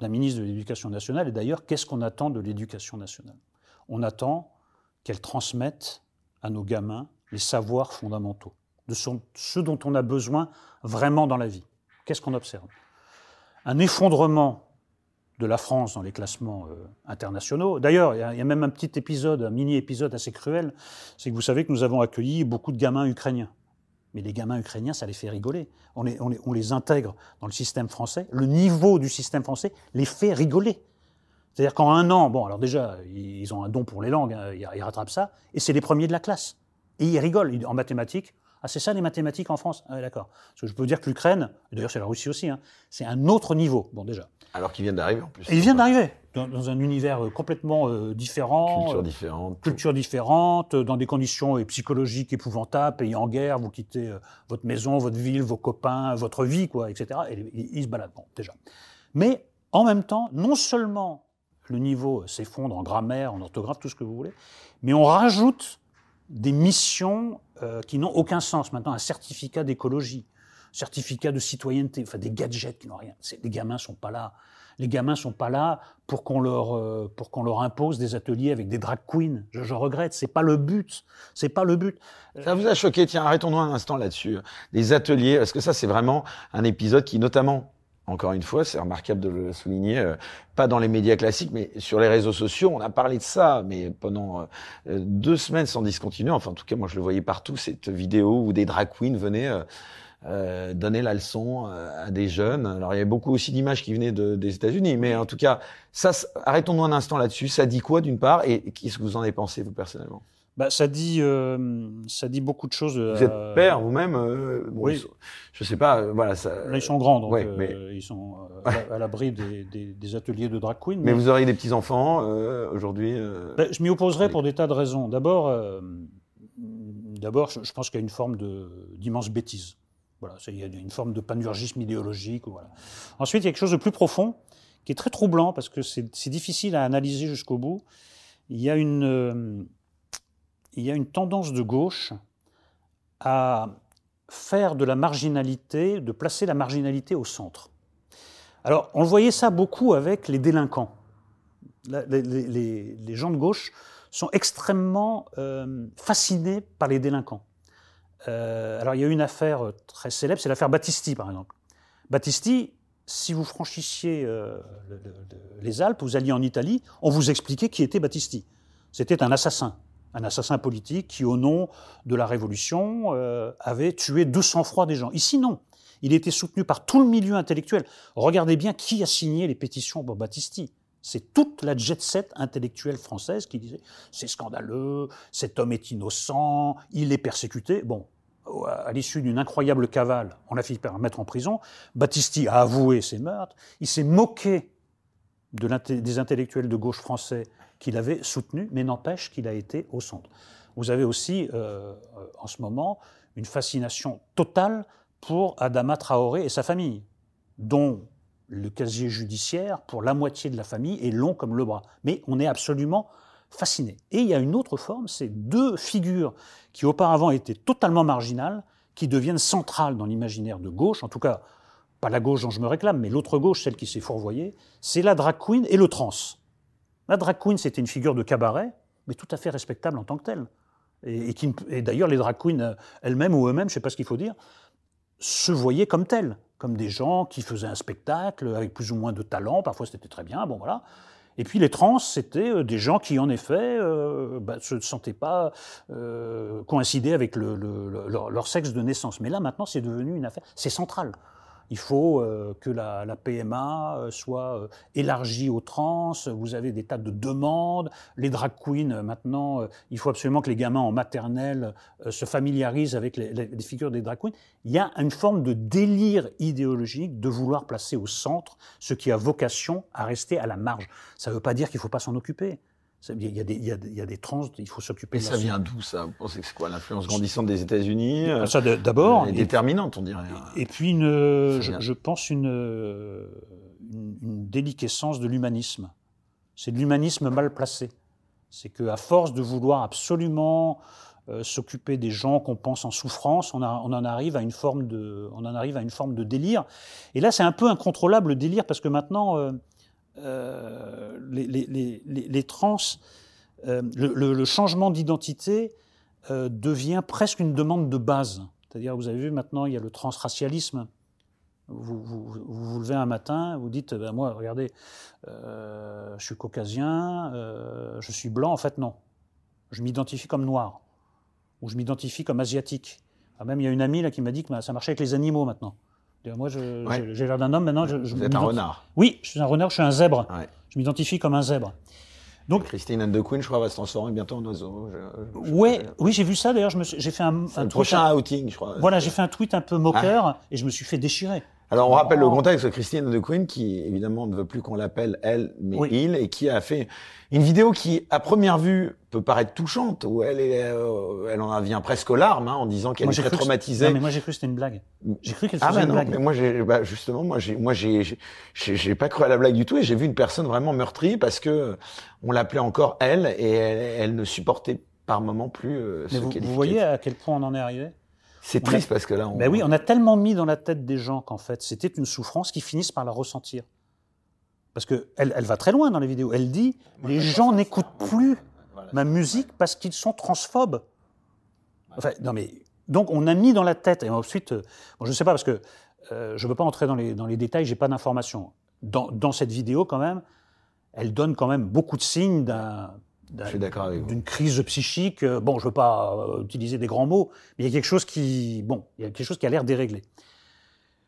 d'un ministre de l'Éducation nationale? Et d'ailleurs, qu'est-ce qu'on attend de l'Éducation nationale? On attend qu'elle transmette à nos gamins les savoirs fondamentaux, de ce dont on a besoin vraiment dans la vie. Qu'est-ce qu'on observe? Un effondrement de la France dans les classements euh, internationaux. D'ailleurs, il y, a même un petit épisode, un mini-épisode assez cruel, c'est que vous savez que nous avons accueilli beaucoup de gamins ukrainiens. Mais les gamins ukrainiens, ça les fait rigoler. On les, intègre dans le système français. Le niveau du système français les fait rigoler. C'est-à-dire qu'en un an, bon, alors déjà, ils ont un don pour les langues, hein, ils rattrapent ça, et c'est les premiers de la classe. Et ils rigolent en mathématiques. Ah, c'est ça les mathématiques en France? Ah, D'accord. Parce que je peux dire que l'Ukraine, d'ailleurs c'est la Russie aussi, hein, c'est un autre niveau, bon déjà. Alors qu'ils viennent d'arriver en plus. ils viennent d'arriver dans, un univers euh, complètement euh, différent. Culture différente. culture différente, dans des conditions euh, psychologiques épouvantables, pays en guerre, vous quittez votre maison, votre ville, vos copains, votre vie, quoi, etc. Et ils se baladent, bon, déjà. Mais en même temps, non seulement le niveau s'effondre en grammaire, en orthographe, tout ce que vous voulez, mais on rajoute des missions euh, qui n'ont aucun sens. Maintenant, un certificat d'écologie, certificat de citoyenneté, enfin des gadgets qui n'ont rien. Les gamins sont pas là. Les gamins sont pas là pour qu'on leur euh, pour qu'on leur impose des ateliers avec des drag queens. Je, je regrette, c'est pas le but. C'est pas le but. Ça vous a choqué Tiens, arrêtons-nous un instant là-dessus. Des ateliers, parce que ça, c'est vraiment un épisode qui, notamment encore une fois, c'est remarquable de le souligner, euh, pas dans les médias classiques, mais sur les réseaux sociaux, on a parlé de ça, mais pendant euh, deux semaines sans discontinuer, enfin en tout cas moi je le voyais partout, cette vidéo où des drag queens venaient euh, donner la leçon à des jeunes. Alors il y avait beaucoup aussi d'images qui venaient des États-Unis, mais en tout cas, ça, arrêtons-nous un instant là-dessus, ça dit quoi d'une part, et qu'est-ce que vous en avez pensé vous personnellement? Bah, ça dit, euh, ça dit beaucoup de choses. Vous êtes euh, père vous-même. Euh, oui. Je sais pas. voilà. Ça... Là, ils sont grands, donc ils sont à l'abri des, des, ateliers de drag queen. Mais, vous auriez des petits enfants aujourd'hui. Bah, je m'y opposerais pour des tas de raisons. D'abord, d'abord, je, pense qu'il y a une forme d'immense bêtise. Voilà, il y a une forme de panurgisme idéologique. Voilà. Ensuite, il y a quelque chose de plus profond qui est très troublant parce que c'est difficile à analyser jusqu'au bout. Il y a une il y a une tendance de gauche à faire de la marginalité, de placer la marginalité au centre. Alors, on voyait ça beaucoup avec les délinquants. Les, gens de gauche sont extrêmement euh, fascinés par les délinquants. Euh, alors, il y a une affaire très célèbre, c'est l'affaire Battisti, par exemple. Battisti, si vous franchissiez euh, les Alpes, vous alliez en Italie, on vous expliquait qui était Battisti. C'était un assassin un assassin politique qui, au nom de la Révolution, euh, avait tué 200 froid des gens. Ici, non. Il était soutenu par tout le milieu intellectuel. Regardez bien qui a signé les pétitions pour Battisti. C'est toute la jet set intellectuelle française qui disait c'est scandaleux, cet homme est innocent, il est persécuté. Bon, à l'issue d'une incroyable cavale, on a fini par mettre en prison. Battisti a avoué ses meurtres. Il s'est moqué des intellectuels de gauche français qu'il avait soutenu, mais n'empêche qu'il a été au centre. Vous avez aussi, euh, en ce moment, une fascination totale pour Adama Traoré et sa famille, dont le casier judiciaire, pour la moitié de la famille, est long comme le bras. Mais on est absolument fasciné. Et il y a une autre forme, c'est deux figures qui auparavant étaient totalement marginales, qui deviennent centrales dans l'imaginaire de gauche, en tout cas pas la gauche dont je me réclame, mais l'autre gauche, celle qui s'est fourvoyée, c'est la drag queen et le trans. La drag queen, c'était une figure de cabaret, mais tout à fait respectable en tant que telle. Et, d'ailleurs, les drag queens euh, elles-mêmes ou eux-mêmes, je ne sais pas ce qu'il faut dire, se voyaient comme telles, comme des gens qui faisaient un spectacle avec plus ou moins de talent. Parfois, c'était très bien. Bon, voilà. Et puis les trans, c'était euh, des gens qui, en effet, euh, bah, se sentaient pas coïncider avec leur, sexe de naissance. Mais là, maintenant, c'est devenu une affaire. C'est central. Il faut euh, que la, PMA euh, soit euh, élargie aux trans. Vous avez des tas de demandes. Les drag queens, maintenant, il faut absolument que les gamins en maternelle se familiarisent avec les, figures des drag queens. Il y a une forme de délire idéologique de vouloir placer au centre ce qui a vocation à rester à la marge. Ça ne veut pas dire qu'il ne faut pas s'en occuper. Il y, a des, il, y a des, il y a des trans, il faut s'occuper Et de ça la- vient d'où ça? Vous pensez que c'est quoi l'influence grandissante des États-Unis euh, Ça, d'abord. est et- déterminante, on dirait. Et puis, une, Ça je, pense, une, euh, une, une déliquescence de l'humanisme. C'est de l'humanisme mal placé. C'est qu'à force de vouloir absolument euh, s'occuper des gens qu'on pense en souffrance, on, a- on en arrive à une forme de, on en arrive à une forme de délire. Et là, c'est un peu incontrôlable le délire parce que maintenant, euh, euh, les, trans, euh, le, changement d'identité euh, devient presque une demande de base. C'est-à-dire, vous avez vu maintenant, il y a le transracialisme. Vous vous, levez un matin, vous dites, ben moi, regardez, je suis caucasien, je suis blanc. En fait, non. Je m'identifie comme noir. Ou je m'identifie comme asiatique. Ah, même, il y a une amie là, qui m'a dit que bah, ça marchait avec les animaux maintenant. Moi, Ouais. j'ai l'air d'un homme, maintenant, je, je Vous êtes un renard. Oui, je suis un renard, je suis un zèbre. Ouais. Je m'identifie comme un zèbre. Donc, Christine Anne de Queen, je crois, va se transformer bientôt en oiseau. Je- je- ouais, oui, j'ai vu ça d'ailleurs. J'ai fait un, le tweet prochain outing, je crois. Voilà, j'ai fait un tweet un peu moqueur et je me suis fait déchirer. Alors, on rappelle le Oh. contexte de Christine de Queen, qui évidemment ne veut plus qu'on l'appelle elle, mais Oui. il, et qui a fait une vidéo qui, à première vue, peut paraître touchante, où elle, est, euh, elle en vient presque aux larmes, hein, en disant qu'elle est très traumatisée. Non, mais moi j'ai cru que c'était une blague. J'ai cru qu'elle Ah faisait mais une non, blague. mais moi j'ai bah, justement moi j'ai moi j'ai j'ai- pas cru à la blague du tout et j'ai vu une personne vraiment meurtrie parce que on l'appelait encore elle et elle, elle ne supportait par moment plus euh, ce Mais vous, qualificatif. vous voyez à quel point on en est arrivé? C'est a- triste parce que là on Ben oui, on a tellement mis dans la tête des gens qu'en fait c'était une souffrance qu'ils finissent par la ressentir. Parce que elle, elle va très loin dans les vidéos. Elle dit les gens n'écoutent plus Voilà. ma musique parce qu'ils sont transphobes. Enfin, non mais donc on a mis dans la tête et ensuite, euh, bon, je ne sais pas parce que euh, je ne veux pas entrer dans les dans les détails, j'ai pas d'informations. Dans, dans cette vidéo quand même, elle donne quand même beaucoup de signes d'un d'une crise psychique. Euh, Bon, je ne veux pas euh, utiliser des grands mots, mais il y a quelque chose qui, bon, il y a quelque chose qui a l'air déréglé.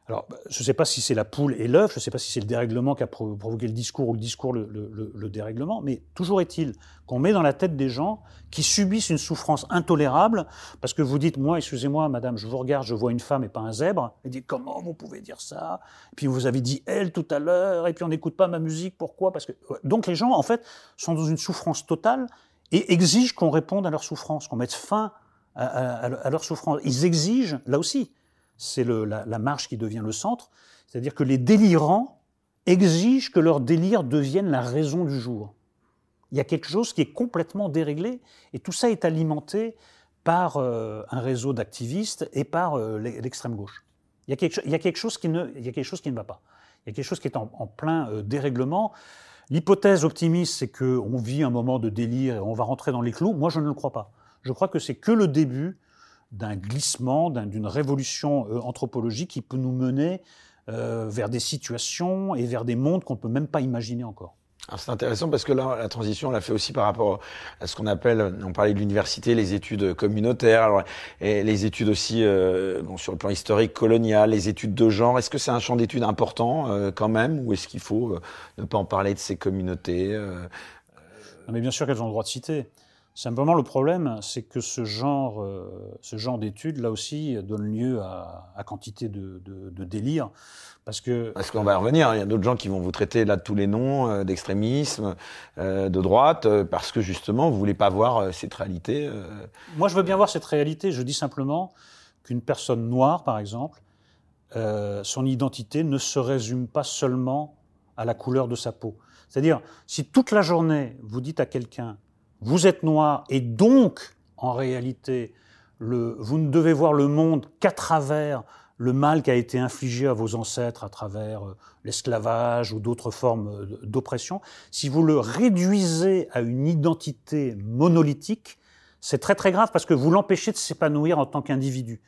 Alors, bah, je ne sais pas si c'est la poule et l'œuf, je ne sais pas si c'est le dérèglement qui a pro- provoqué le discours ou le discours le, le- le- le dérèglement, mais toujours est-il qu'on met dans la tête des gens qui subissent une souffrance intolérable, parce que vous dites, moi, excusez-moi, madame, je vous regarde, je vois une femme et pas un zèbre, et dit, comment vous pouvez dire ça? Et puis vous avez dit elle tout à l'heure, et puis on n'écoute pas ma musique, pourquoi? Parce que donc les gens, en fait, sont dans une souffrance totale et exigent qu'on réponde à leur souffrance, qu'on mette fin à leur souffrance. Ils exigent, là aussi, c'est la, marche qui devient le centre, c'est-à-dire que les délirants exigent que leur délire devienne la raison du jour. Il y a quelque chose qui est complètement déréglé, et tout ça est alimenté par euh, un réseau d'activistes et par euh, l'e- l'extrême gauche. Il y, a quelque, chose qui ne, va pas. Il y a quelque chose qui est en, en plein euh, dérèglement. L'hypothèse optimiste, c'est qu'on vit un moment de délire et on va rentrer dans les clous. Moi, je ne le crois pas. Je crois que c'est que le début d'un glissement, d'un- d'une révolution euh, anthropologique qui peut nous mener euh, vers des situations et vers des mondes qu'on ne peut même pas imaginer encore. C'est intéressant parce que là, la transition, on l'a fait aussi par rapport à ce qu'on appelle, on parlait de l'université, les études communautaires, alors, et les études aussi euh, bon, sur le plan historique, colonial, les études de genre. Est-ce que c'est un champ d'études important euh, quand même, ou est-ce qu'il faut ne pas en parler de ces communautés Non, mais bien sûr qu'elles ont le droit de citer. Simplement, le problème, c'est que ce genre, euh, ce genre d'études, là aussi, donne lieu à, à quantité de, de, de délire. Parce que Parce qu'on va y revenir, il y a d'autres gens qui vont vous traiter là de tous les noms euh, d'extrémisme, euh, de droite, parce que justement, vous voulez pas voir cette réalité. Moi, je veux bien voir cette réalité. Je dis simplement qu'une personne noire, par exemple, son identité ne se résume pas seulement à la couleur de sa peau. C'est-à-dire, si toute la journée, vous dites à quelqu'un, vous êtes noir, et donc, en réalité, vous ne devez voir le monde qu'à travers le mal qui a été infligé à vos ancêtres à travers euh, l'esclavage ou d'autres formes euh, d'oppression, si vous le réduisez à une identité monolithique, c'est très très grave parce que vous l'empêchez de s'épanouir en tant qu'individu.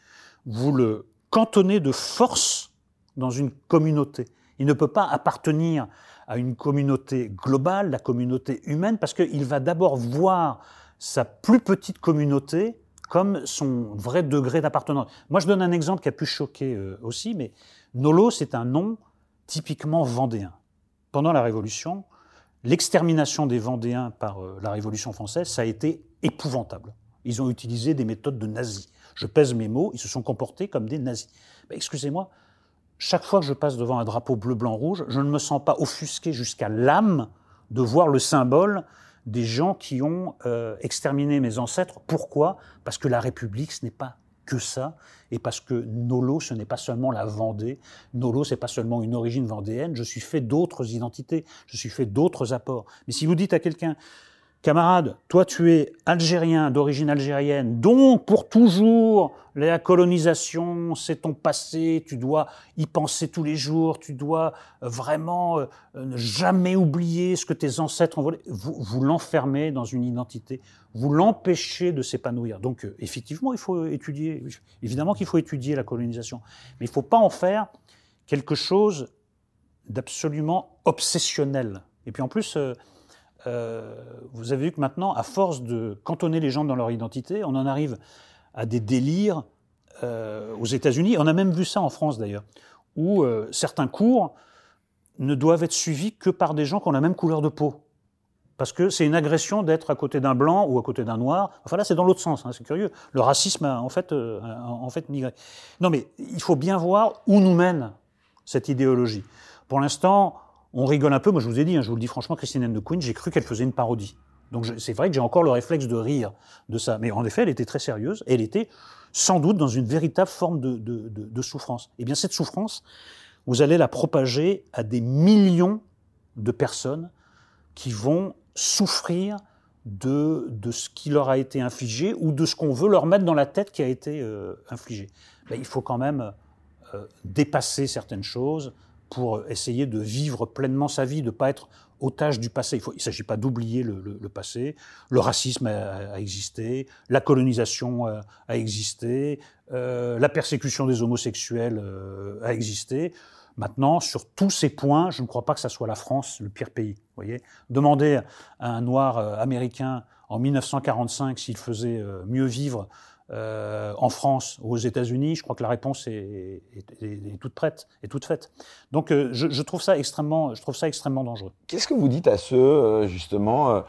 Vous le cantonnez de force dans une communauté. Il ne peut pas appartenir à une communauté globale, la communauté humaine, parce qu'il va d'abord voir sa plus petite communauté comme son vrai degré d'appartenance. Moi, je donne un exemple qui a pu choquer euh, aussi, mais Nolo, c'est un nom typiquement vendéen. Pendant la Révolution, l'extermination des Vendéens par euh, la Révolution française, ça a été épouvantable. Ils ont utilisé des méthodes de nazis. Je pèse mes mots, ils se sont comportés comme des nazis. Ben, Excusez-moi, chaque fois que je passe devant un drapeau bleu, blanc, rouge, je ne me sens pas offusqué jusqu'à l'âme de voir le symbole des gens qui ont euh, exterminé mes ancêtres. Pourquoi? Parce que la République, ce n'est pas que ça, et parce que Nolo, ce n'est pas seulement la Vendée, Nolo, c'est pas seulement une origine vendéenne, je suis fait d'autres identités, je suis fait d'autres apports. Mais si vous dites à quelqu'un, Camarade, toi tu es algérien, d'origine algérienne, donc pour toujours, la colonisation, c'est ton passé, tu dois y penser tous les jours, tu dois euh, vraiment euh, ne jamais oublier ce que tes ancêtres ont volé. Vous, vous l'enfermez dans une identité, vous l'empêchez de s'épanouir. Donc euh, effectivement, il faut étudier, évidemment qu'il faut étudier la colonisation, mais il ne faut pas en faire quelque chose d'absolument obsessionnel. Et puis en plus, euh, vous avez vu que maintenant, à force de cantonner les gens dans leur identité, on en arrive à des délires euh, aux États-Unis. On a même vu ça en France d'ailleurs, où euh, certains cours ne doivent être suivis que par des gens qui ont la même couleur de peau. Parce que c'est une agression d'être à côté d'un blanc ou à côté d'un noir. Enfin là, c'est dans l'autre sens, hein, c'est curieux. Le racisme a en fait, en fait migré. Non mais il faut bien voir où nous mène cette idéologie. Pour l'instant, on rigole un peu. Moi, je vous ai dit, hein, je vous le dis franchement, Christine Anne de Queen, j'ai cru qu'elle faisait une parodie. Donc c'est vrai que j'ai encore le réflexe de rire de ça. Mais en effet, elle était très sérieuse. Et elle était sans doute dans une véritable forme de, souffrance. Eh bien cette souffrance, vous allez la propager à des millions de personnes qui vont souffrir de, ce qui leur a été infligé ou de ce qu'on veut leur mettre dans la tête qui a été euh, infligé. Il faut quand même euh, dépasser certaines choses, pour essayer de vivre pleinement sa vie, de ne pas être otage du passé. Il ne s'agit pas d'oublier le, passé. Le racisme a, existé, la colonisation a, existé, euh, la persécution des homosexuels euh, a existé. Maintenant, sur tous ces points, je ne crois pas que ça soit la France le pire pays. Voyez Demandez à un noir euh, américain en 1945 s'il faisait mieux vivre euh, en France ou aux États-Unis, je crois que la réponse est, toute prête, est toute faite. Donc euh, je, trouve ça extrêmement, je trouve ça extrêmement dangereux. Qu'est-ce que vous dites à ceux euh, justement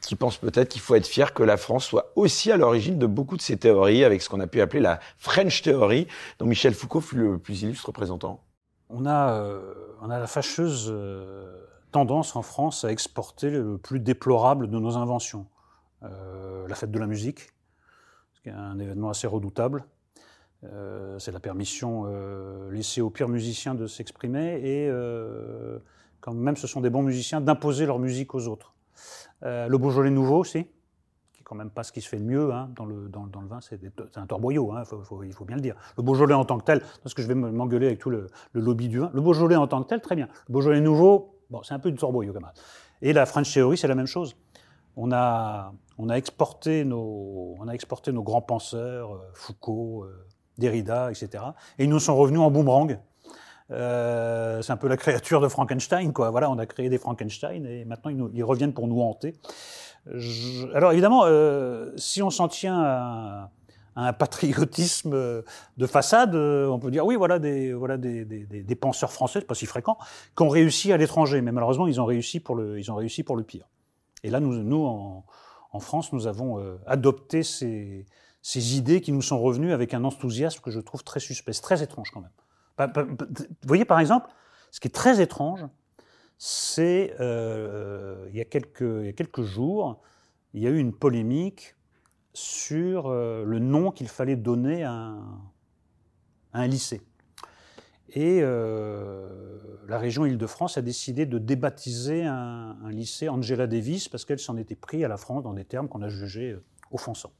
qui pensent peut-être qu'il faut être fier que la France soit aussi à l'origine de beaucoup de ces théories, avec ce qu'on a pu appeler la French Theory, dont Michel Foucault fut le plus illustre représentant? On a, on a la fâcheuse tendance en France à exporter le plus déplorable de nos inventions. la fête de la musique, un événement assez redoutable. Euh, c'est la permission euh, laissée aux pires musiciens de s'exprimer et, euh, quand même ce sont des bons musiciens, d'imposer leur musique aux autres. le Beaujolais nouveau aussi, qui est quand même pas ce qui se fait de mieux hein, dans, le, vin, c'est un torboyau, hein, il faut bien le dire. Le Beaujolais en tant que tel, parce que je vais m'engueuler avec tout le, lobby du vin, le Beaujolais en tant que tel, très bien. Le Beaujolais nouveau, bon, c'est un peu du torboyau quand même. Et la French Theory, c'est la même chose. On a, exporté nos, grands penseurs, euh, Foucault, euh, Derrida, etc. Et ils nous sont revenus en boomerang. Euh, c'est un peu la créature de Frankenstein, quoi. Voilà, on a créé des Frankenstein et maintenant ils, reviennent pour nous hanter. alors évidemment, si on s'en tient à, un patriotisme de façade, on peut dire oui, voilà des, penseurs français, pas si fréquents, qui ont réussi à l'étranger, mais malheureusement ils ont réussi pour le pire. Et là, nous, nous en, France, nous avons euh, adopté ces, idées qui nous sont revenues avec un enthousiasme que je trouve très suspect. Très étrange quand même. Vous voyez par exemple, ce qui est très étrange, c'est euh, il, y a quelques, quelques jours, il y a eu une polémique sur euh, le nom qu'il fallait donner à un lycée. Et euh, la région Île-de-France a décidé de débaptiser un, lycée Angela Davis parce qu'elle s'en était pris à la France dans des termes qu'on a jugés euh, offensants.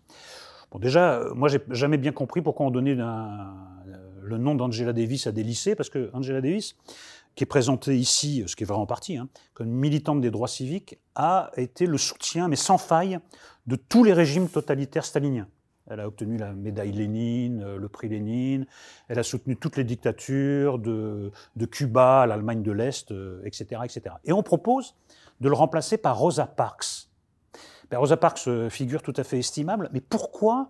Bon, déjà, euh, moi, j'ai jamais bien compris pourquoi on donnait le nom d'Angela Davis à des lycées, parce que Angela Davis, qui est présentée ici, ce qui est vraiment en partie, hein, comme militante des droits civiques, a été le soutien, mais sans faille, de tous les régimes totalitaires staliniens. Elle a obtenu la médaille Lénine, euh, le prix Lénine. Elle a soutenu toutes les dictatures de, Cuba à l'Allemagne de l'Est, etc., euh, etc. Et on propose de le remplacer par Rosa Parks. Ben, Rosa Parks, euh, figure tout à fait estimable, mais pourquoi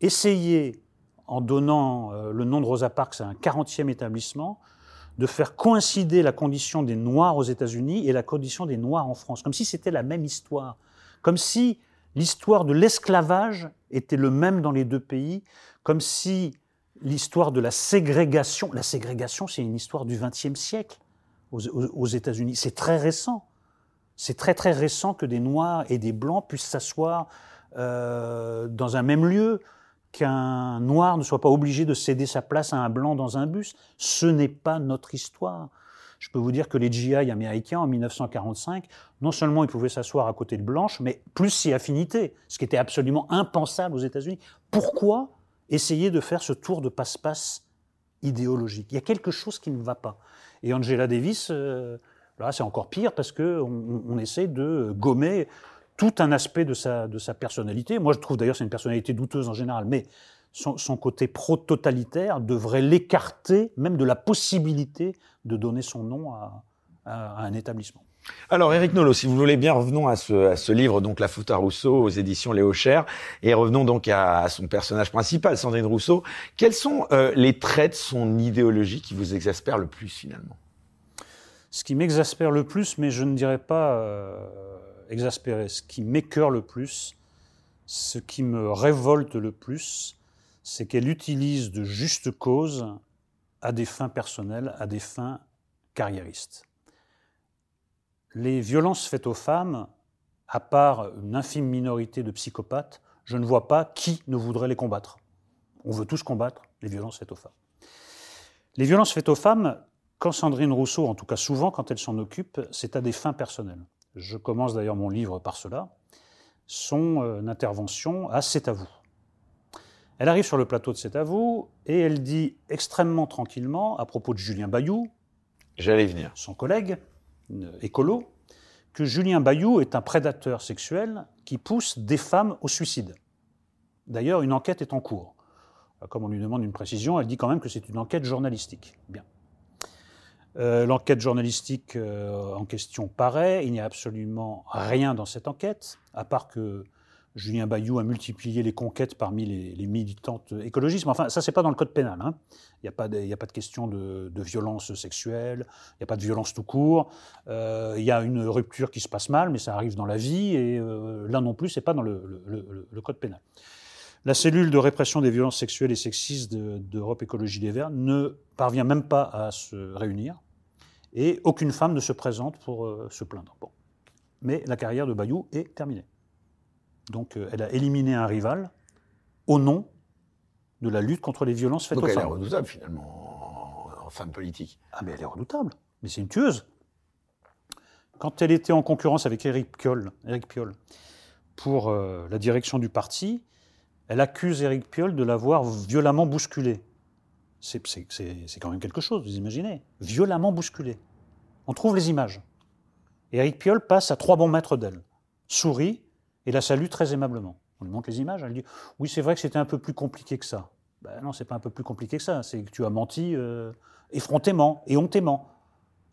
essayer, en donnant le nom de Rosa Parks à un 40e établissement, de faire coïncider la condition des Noirs aux États-Unis et la condition des Noirs en France, comme si c'était la même histoire, comme si l'histoire de l'esclavage était le même dans les deux pays, comme si l'histoire de la ségrégation, la ségrégation c'est une histoire du XXe siècle aux, États-Unis, c'est très récent. C'est très très récent que des noirs et des blancs puissent s'asseoir euh, dans un même lieu, qu'un noir ne soit pas obligé de céder sa place à un blanc dans un bus. Ce n'est pas notre histoire. Je peux vous dire que les GI américains, en 1945, non seulement ils pouvaient s'asseoir à côté de blanches, mais plus si affinité, ce qui était absolument impensable aux États-Unis. Pourquoi essayer de faire ce tour de passe-passe idéologique? Il y a quelque chose qui ne va pas. Et Angela Davis, euh, là, c'est encore pire parce qu'on on essaie de gommer tout un aspect de sa, de sa personnalité. Moi, je trouve d'ailleurs c'est une personnalité douteuse en général, mais son, côté pro-totalitaire devrait l'écarter même de la possibilité de donner son nom à, un établissement. Alors, Eric Nolot, si vous voulez bien, revenons à ce, livre, donc La faute à Rousseau, aux éditions Léo Cher, et revenons donc à, son personnage principal, Sandrine Rousseau. Quels sont euh, les traits de son idéologie qui vous exaspèrent le plus, finalement? Ce qui m'exaspère le plus, mais je ne dirais pas euh, exaspéré, ce qui m'écœure le plus, ce qui me révolte le plus, c'est qu'elle utilise de justes causes à des fins personnelles, à des fins carriéristes. Les violences faites aux femmes, à part une infime minorité de psychopathes, je ne vois pas qui ne voudrait les combattre. On veut tous combattre les violences faites aux femmes. Les violences faites aux femmes, quand Sandrine Rousseau, en tout cas souvent quand elle s'en occupe, c'est à des fins personnelles. Je commence d'ailleurs mon livre par cela. Son euh, intervention à C'est à vous. Elle arrive sur le plateau de C'est à vous et elle dit extrêmement tranquillement à propos de Julien Bayou, J'allais venir. son collègue écolo, que Julien Bayou est un prédateur sexuel qui pousse des femmes au suicide. D'ailleurs, une enquête est en cours. Comme on lui demande une précision, elle dit quand même que c'est une enquête journalistique. Bien. Euh, l'enquête journalistique euh, en question paraît. Il n'y a absolument rien dans cette enquête, à part que Julien Bayou a multiplié les conquêtes parmi les, militantes écologistes. Mais enfin, ça, c'est pas dans le code pénal. Hein. Il n'y a, pas de, de question de, violence sexuelle, il n'y a pas de violence tout court. Euh, il y a une rupture qui se passe mal, mais ça arrive dans la vie, et là non plus, c'est pas dans le, code pénal. La cellule de répression des violences sexuelles et sexistes d'Europe Écologie des Verts ne parvient même pas à se réunir et aucune femme ne se présente pour euh, se plaindre. Bon. Mais la carrière de Bayou est terminée. Donc euh, elle a éliminé un rival au nom de la lutte contre les violences faites aux femmes. Donc elle est redoutable finalement en, femme politique. Ah mais elle est redoutable. Mais c'est une tueuse. Quand elle était en concurrence avec Éric Piolle, Piolle pour euh, la direction du parti, elle accuse Éric Piolle de l'avoir violemment bousculé c'est quand même quelque chose, vous imaginez. Violemment bousculé. On trouve les images. Eric Piolle passe à trois bons mètres d'elle, sourit et la salue très aimablement. On lui montre les images, elle dit Oui, c'est vrai que c'était un peu plus compliqué que ça. Ben non, c'est pas un peu plus compliqué que ça, c'est que tu as menti euh, effrontément et hontément.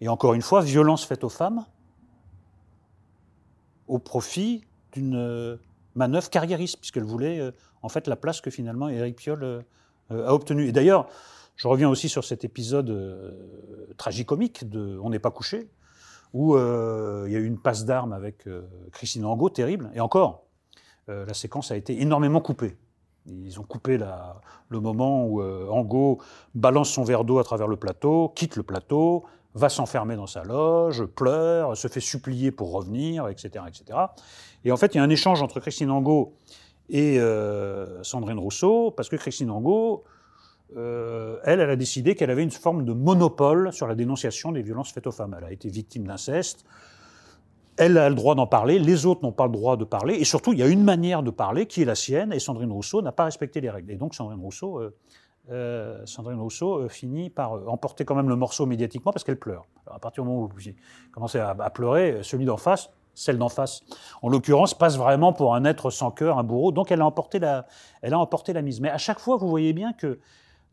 Et encore une fois, violence faite aux femmes au profit d'une euh, manœuvre carriériste, puisqu'elle voulait euh, en fait la place que finalement Eric Piolle a obtenue. Et d'ailleurs, je reviens aussi sur cet épisode tragicomique de On n'est pas couché, où euh, il y a eu une passe d'armes avec euh, Christine Angot, terrible. Et encore, la séquence a été énormément coupée. Ils ont coupé le moment où Angot balance son verre d'eau à travers le plateau, quitte le plateau, va s'enfermer dans sa loge, pleure, se fait supplier pour revenir, etc., etc. Et en fait, il y a un échange entre Christine Angot et Sandrine Rousseau, parce que Christine Angot euh, elle, elle a décidé qu'elle avait une forme de monopole sur la dénonciation des violences faites aux femmes. Elle a été victime d'inceste. Elle a le droit d'en parler, les autres n'ont pas le droit de parler, et surtout, il y a une manière de parler qui est la sienne, et Sandrine Rousseau n'a pas respecté les règles. Et donc, Sandrine Rousseau, euh, euh, finit par emporter quand même le morceau médiatiquement parce qu'elle pleure. à partir du moment où vous commencez à, à pleurer, celui d'en face, celle d'en face, en l'occurrence, passe vraiment pour un être sans cœur, un bourreau, donc elle a emporté la, elle a emporté la mise. Mais à chaque fois, vous voyez bien que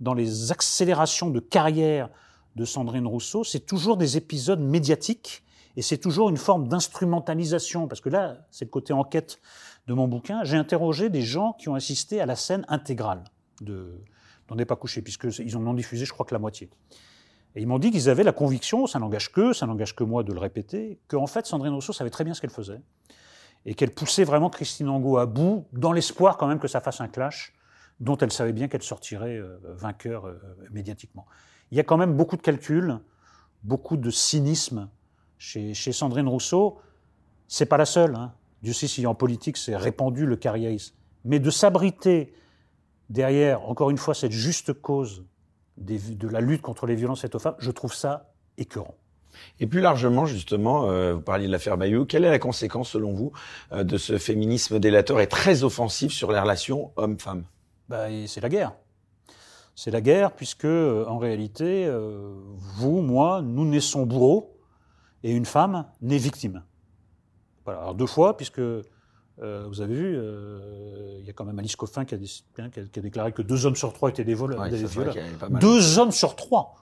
dans les accélérations de carrière de Sandrine Rousseau, c'est toujours des épisodes médiatiques et c'est toujours une forme d'instrumentalisation. Parce que là, c'est le côté enquête de mon bouquin. J'ai interrogé des gens qui ont assisté à la scène intégrale de N'en pas couché, puisqu'ils en ont diffusé, je crois, que la moitié. Et ils m'ont dit qu'ils avaient la conviction, ça n'engage que, ça n'engage que moi de le répéter, qu'en fait, Sandrine Rousseau savait très bien ce qu'elle faisait et qu'elle poussait vraiment Christine Angot à bout, dans l'espoir quand même que ça fasse un clash dont elle savait bien qu'elle sortirait euh, vainqueur euh, médiatiquement. Il y a quand même beaucoup de calculs, beaucoup de cynisme chez, Sandrine Rousseau. C'est pas la seule. Hein. Sait si en politique c'est répandu le carriérisme. Mais de s'abriter derrière, encore une fois, cette juste cause de la lutte contre les violences faites aux femmes, je trouve ça écœurant. Et plus largement, justement, euh, vous parliez de l'affaire Bayou, quelle est la conséquence, selon vous, de ce féminisme délateur et très offensif sur les relations hommes-femmes? Bah, C'est la guerre. C'est la guerre, puisque, euh, en réalité, vous, moi, nous naissons bourreaux, et une femme naît victime. Voilà, alors deux fois, puisque vous avez vu, il y a quand même Alice Coffin qui a, hein, qui a, déclaré que deux hommes sur trois étaient des voleurs. des violeurs. Deux hommes sur trois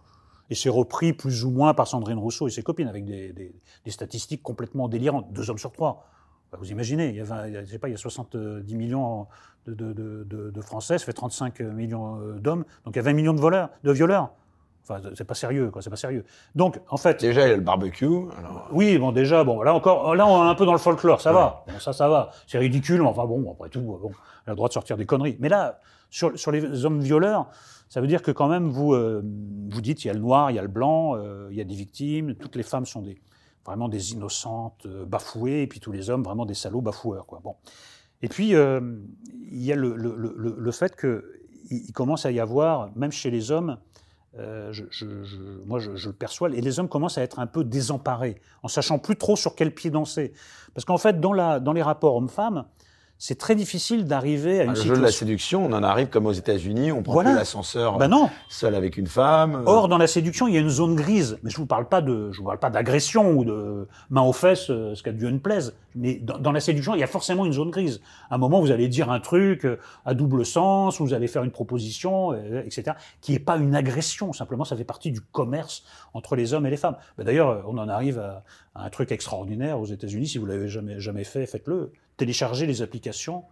et c'est repris plus ou moins par Sandrine Rousseau et ses copines, avec des, statistiques complètement délirantes. Deux hommes sur trois. Bah, vous imaginez, il y, a, je sais pas, il y a 70 millions de, Français, ça fait 35 millions euh, d'hommes, donc il y a 20 millions de voleurs, de violeurs. Enfin, c'est pas sérieux, quoi. C'est pas sérieux. Donc, en fait. Déjà, il y a le barbecue. Oui, bon, déjà, bon, là encore, là, on est un peu dans le folklore, ça va. Bon, ça, ça va. C'est ridicule, mais enfin, bon, après tout, bon, on a le droit de sortir des conneries. Mais là, sur, sur les hommes violeurs, ça veut dire que quand même, vous, euh, vous dites, il y a le noir, il y a le blanc, euh, il y a des victimes, toutes les femmes sont des, vraiment des innocentes euh, bafouées, et puis tous les hommes vraiment des salauds bafoueurs. Quoi. Bon. Et puis, il y a le, le, le, le fait qu'il commence à y avoir, même chez les hommes, je, moi je, je, le perçois, et les hommes commencent à être un peu désemparés, en sachant plus trop sur quel pied danser. Parce qu'en fait, dans, la, dans les rapports hommes-femmes, c'est très difficile d'arriver à une bah, le situation. jeu de la séduction, on en arrive comme aux États-Unis, on prend l'ascenseur ben non. seul avec une femme. Or, dans la séduction, il y a une zone grise. Mais je vous parle pas de, je vous parle pas d'agression ou de main aux fesses, euh, ce qu'à Dieu ne plaise. Mais dans, la séduction, il y a forcément une zone grise. À un moment, vous allez dire un truc euh, à double sens, vous allez faire une proposition, euh, etc., qui est pas une agression. Simplement, ça fait partie du commerce entre les hommes et les femmes. Ben, D'ailleurs, on en arrive à, à, un truc extraordinaire aux États-Unis. Si vous l'avez jamais jamais fait, faites-le télécharger les applications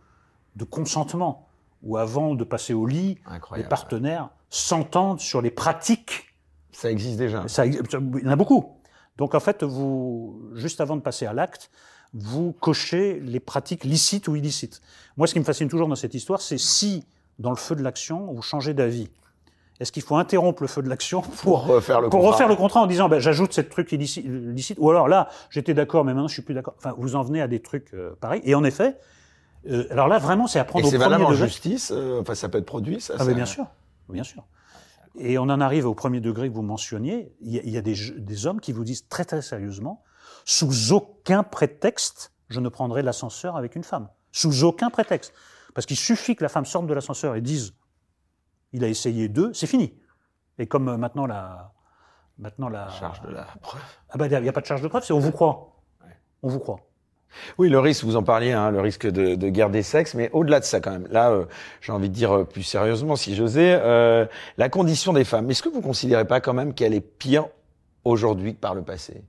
de consentement, où avant de passer au lit, les partenaires s'entendent sur les pratiques. Ça existe déjà. Ça, il y en a beaucoup. Donc en fait, vous, juste avant de passer à l'acte, vous cochez les pratiques licites ou illicites. Moi, ce qui me fascine toujours dans cette histoire, c'est si, dans le feu de l'action, vous changez d'avis. Est-ce qu'il faut interrompre le feu de l'action pour, refaire le, pour contrat. refaire le contrat en disant ben, j'ajoute cette truc illicite, ou alors là j'étais d'accord mais maintenant je suis plus d'accord. Enfin vous en venez à des trucs euh, pareils et en effet euh, alors là vraiment c'est à prendre et au premier degré. C'est valable en justice euh, enfin ça peut être produit ça. Ah, bien sûr bien sûr. Et on en arrive au premier degré que vous mentionniez. Il y a, il y a des, des, hommes qui vous disent très très sérieusement sous aucun prétexte je ne prendrai l'ascenseur avec une femme sous aucun prétexte parce qu'il suffit que la femme sorte de l'ascenseur et dise il a essayé deux, c'est fini. Et comme euh, maintenant la, maintenant la charge de la preuve. Ah ben il n'y a pas de charge de preuve, c'est on vous croit. On vous croit. Oui, le risque, vous en parliez, hein, le risque de, de, guerre des sexes, mais au-delà de ça quand même, là, euh, j'ai envie de dire euh, plus sérieusement, si j'osais, euh, la condition des femmes, est-ce que vous considérez pas quand même qu'elle est pire aujourd'hui que par le passé?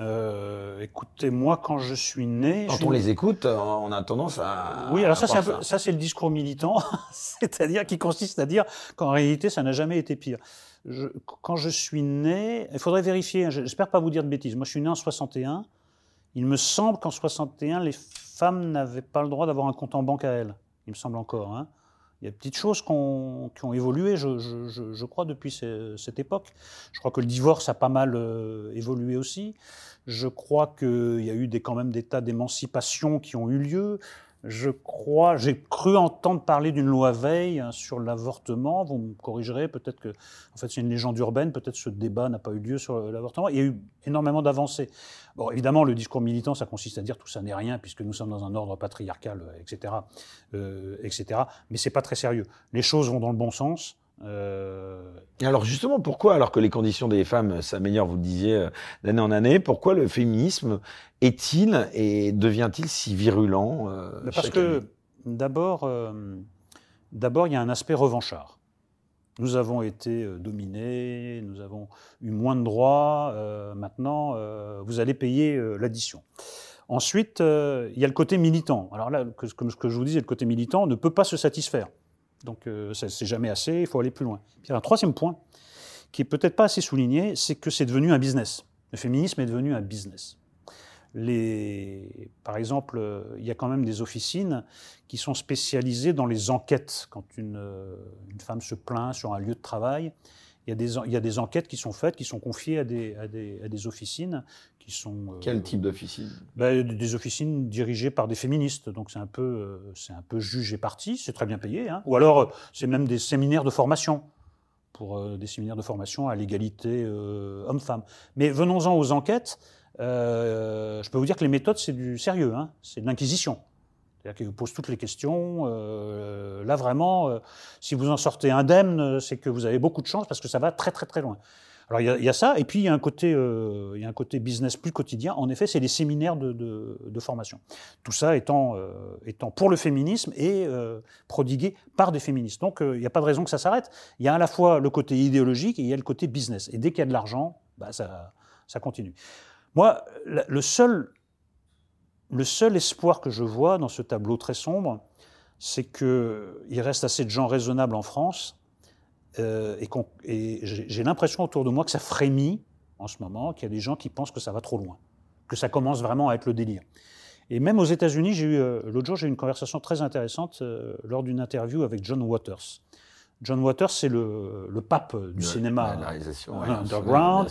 Euh, écoutez, moi, quand je suis né, quand on les écoute, on a tendance à. Oui, alors ça, c'est un peu, ça, c'est le discours militant, (laughs) c'est-à-dire qui consiste à dire qu'en réalité, ça n'a jamais été pire. Je, quand je suis né, il faudrait vérifier. Hein, j'espère pas vous dire de bêtises. Moi, je suis né en 61. Il me semble qu'en 61, les femmes n'avaient pas le droit d'avoir un compte en banque à elles. Il me semble encore. Hein. Il y a des petites choses qui ont, évolué, je, crois, depuis cette époque. Je crois que le divorce a pas mal euh, évolué aussi. Je crois qu'il y a eu quand même des tas d'émancipations qui ont eu lieu. Je crois, j'ai cru entendre parler d'une loi Veil hein, sur l'avortement. Vous me corrigerez, peut-être que, en fait, c'est une légende urbaine. Peut-être ce débat n'a pas eu lieu sur l'avortement. Il y a eu énormément d'avancées. Bon, évidemment, le discours militant, ça consiste à dire tout ça n'est rien puisque nous sommes dans un ordre patriarcal, etc., euh, etc. Mais c'est pas très sérieux. Les choses vont dans le bon sens. Euh... Et alors justement, pourquoi, alors que les conditions des femmes s'améliorent, vous le disiez, euh, d'année en année, pourquoi le féminisme est-il et devient-il si virulent euh, Parce que d'abord, d'abord, il y a un aspect revanchard. Nous avons été dominés, nous avons eu moins de droits, euh, maintenant, vous allez payer l'addition. Ensuite, il y a le côté militant. Alors là, comme ce que je vous disais, le côté militant ne peut pas se satisfaire. Donc, c'est jamais assez, il faut aller plus loin. Puis, un troisième point qui est peut-être pas assez souligné, c'est que c'est devenu un business. Le féminisme est devenu un business par exemple, euh, il y a quand même des officines qui sont spécialisées dans les enquêtes. Quand une, euh, femme se plaint sur un lieu de travail, il y, a des, enquêtes qui sont faites, qui sont confiées à des officines qui sont... Quel type d'officine? Ben, Des officines dirigées par des féministes, donc c'est un peu, c'est un peu juge et parti, c'est très bien payé. Hein. Ou alors, c'est même des séminaires de formation pour des séminaires de formation à l'égalité homme-femme. Mais venons-en aux enquêtes. je peux vous dire que les méthodes, c'est du sérieux, hein. c'est de l'inquisition. C'est-à-dire qu'il vous pose toutes les questions. Euh, là, vraiment, euh, si vous en sortez indemne, c'est que vous avez beaucoup de chance parce que ça va très, très, très loin. Alors, il y, a ça. Et puis, il y, a un côté, euh, il y a un côté business plus quotidien. En effet, c'est les séminaires de, formation. Tout ça étant, étant pour le féminisme et prodigué par des féministes. Donc, il n'y a pas de raison que ça s'arrête. Il y a à la fois le côté idéologique et il y a le côté business. Et dès qu'il y a de l'argent, bah, ça, continue. Moi, le seul espoir que je vois dans ce tableau très sombre, c'est qu'il reste assez de gens raisonnables en France, euh, et, j'ai l'impression autour de moi que ça frémit en ce moment, qu'il y a des gens qui pensent que ça va trop loin, que ça commence vraiment à être le délire. Et même aux États-Unis, j'ai eu euh, l'autre jour, j'ai eu une conversation très intéressante euh, lors d'une interview avec John Waters. John Waters, c'est le, pape du cinéma underground.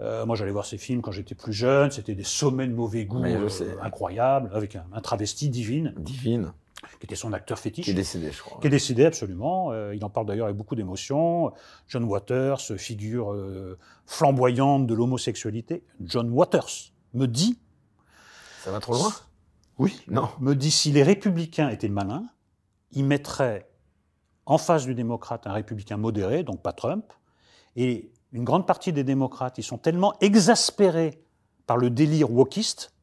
Euh, moi, j'allais voir ses films quand j'étais plus jeune. C'était des sommets de mauvais goût incroyables, avec un, travesti divine. Divine. Qui était son acteur fétiche. Qui est décédé, je crois. Qui est décédé, absolument. Euh, il en parle d'ailleurs avec beaucoup d'émotion. John Waters, figure flamboyante de l'homosexualité. John Waters me dit. Ça va trop loin? Oui. Non. Me dit si les républicains étaient malins, ils mettraient en face du démocrate un républicain modéré, donc pas Trump, et une grande partie des démocrates, ils sont tellement exaspérés par le délire wokiste,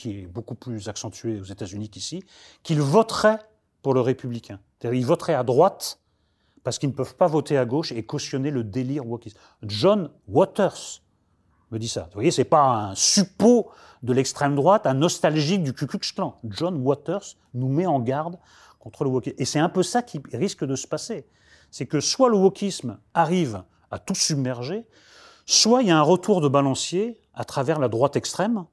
qui est beaucoup plus accentué aux États-Unis qu'ici, qu'ils voteraient pour le républicain. C'est-à-dire ils voteraient à droite parce qu'ils ne peuvent pas voter à gauche et cautionner le délire wokiste. John Waters me dit ça. Vous voyez, c'est pas un suppôt de l'extrême droite, un nostalgique du Ku Klux Klan. John Waters nous met en garde contre le wokisme. Et c'est un peu ça qui risque de se passer. C'est que soit le wokisme arrive à tout submerger, soit il y a un retour de balancier à travers la droite extrême,